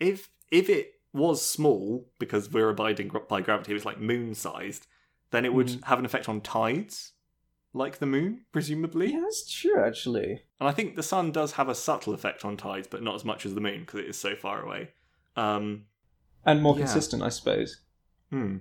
if if it was small because we're abiding by gravity, it was like moon sized. then it would Mhm. have an effect on tides, like the moon, presumably. Yeah, that's true, actually. And I think the sun does have a subtle effect on tides, but not as much as the moon because it is so far away. Um, And more Yeah. consistent, I suppose. Hmm.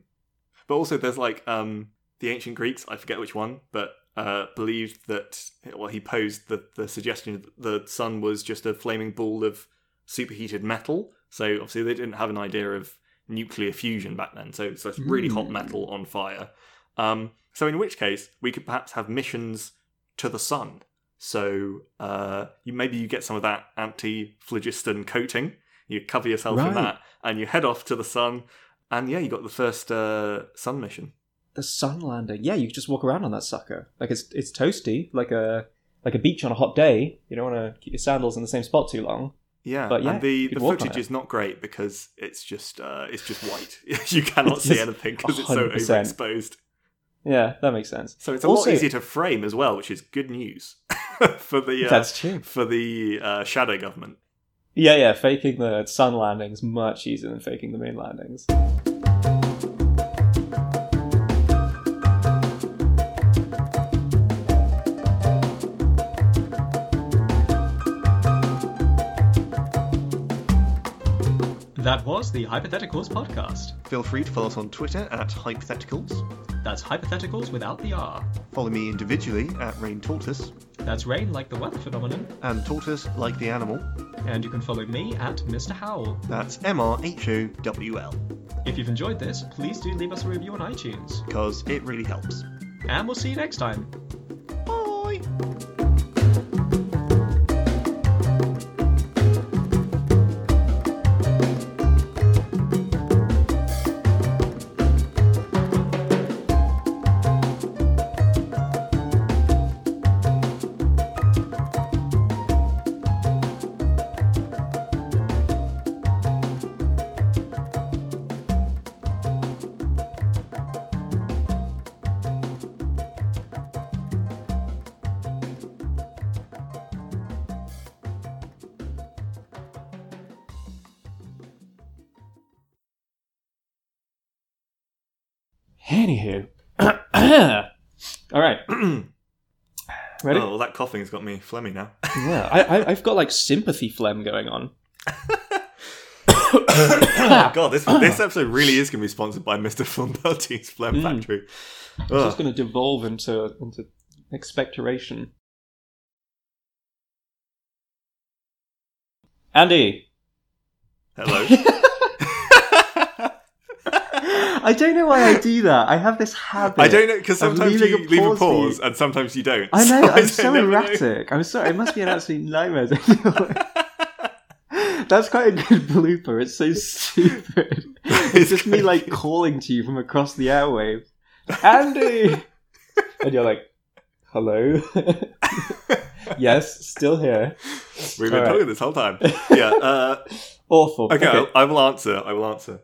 But also, there's like um, the ancient Greeks. I forget which one, but uh, believed that well, he posed the the suggestion that the sun was just a flaming ball of superheated metal. So obviously, they didn't have an idea of nuclear fusion back then. So it's really hot Hmm. metal on fire. Um, so in which case, we could perhaps have missions to the sun. So uh, you maybe you get some of that anti-phlogiston coating. You cover yourself in that, and you head off to the sun. And yeah, you got the first uh, sun mission. The sun landing. Yeah, you just walk around on that sucker. Like it's it's toasty, like a like a beach on a hot day. You don't want to keep your sandals in the same spot too long. Yeah, But yeah, and the, the could walk on footage is not great because it's just uh, it's just white. [laughs] you cannot see anything because it's so 100%. overexposed. Yeah, that makes sense. So it's a Also- lot easier to frame as well, which is good news [laughs] for the uh, That's true. for the uh, shadow government. Yeah, yeah. Faking the sun landings much easier than faking the moon landings. That was the Hypotheticals podcast. Feel free to follow us on Twitter at Hypotheticals. That's Hypotheticals without the R. Follow me individually at Rain Tortoise, That's rain like the weather phenomenon. and Tortoise like the animal. And you can follow me at Mr. Howl. That's M R H O W L, If you've enjoyed this, please do leave us a review on iTunes. because it really helps. And we'll see you next time. Bye! Coughing's got me phlegmy now. [laughs] Yeah, I, I, I've got like sympathy phlegm going on. oh [coughs] god, this this episode really is going to be sponsored by Mr. Flamberti's Phlegm Mm. Factory. It's Ugh. just going to devolve into into expectoration. Andy. Hello. [laughs] I don't know why I do [laughs] that. I have this habit. I don't know because sometimes you a leave a pause and sometimes you don't. I know. [laughs] So I'm don't so never know. erratic. I'm sorry. It must be an absolute nightmare. to deal with. That's quite a good blooper. It's so [laughs] stupid. It's just me like calling to you from across the airwaves, Andy, and you're like, "Hello." yes, still here. We've been All right. talking this whole time. Yeah. Uh, Awful. okay, I will answer. I will answer.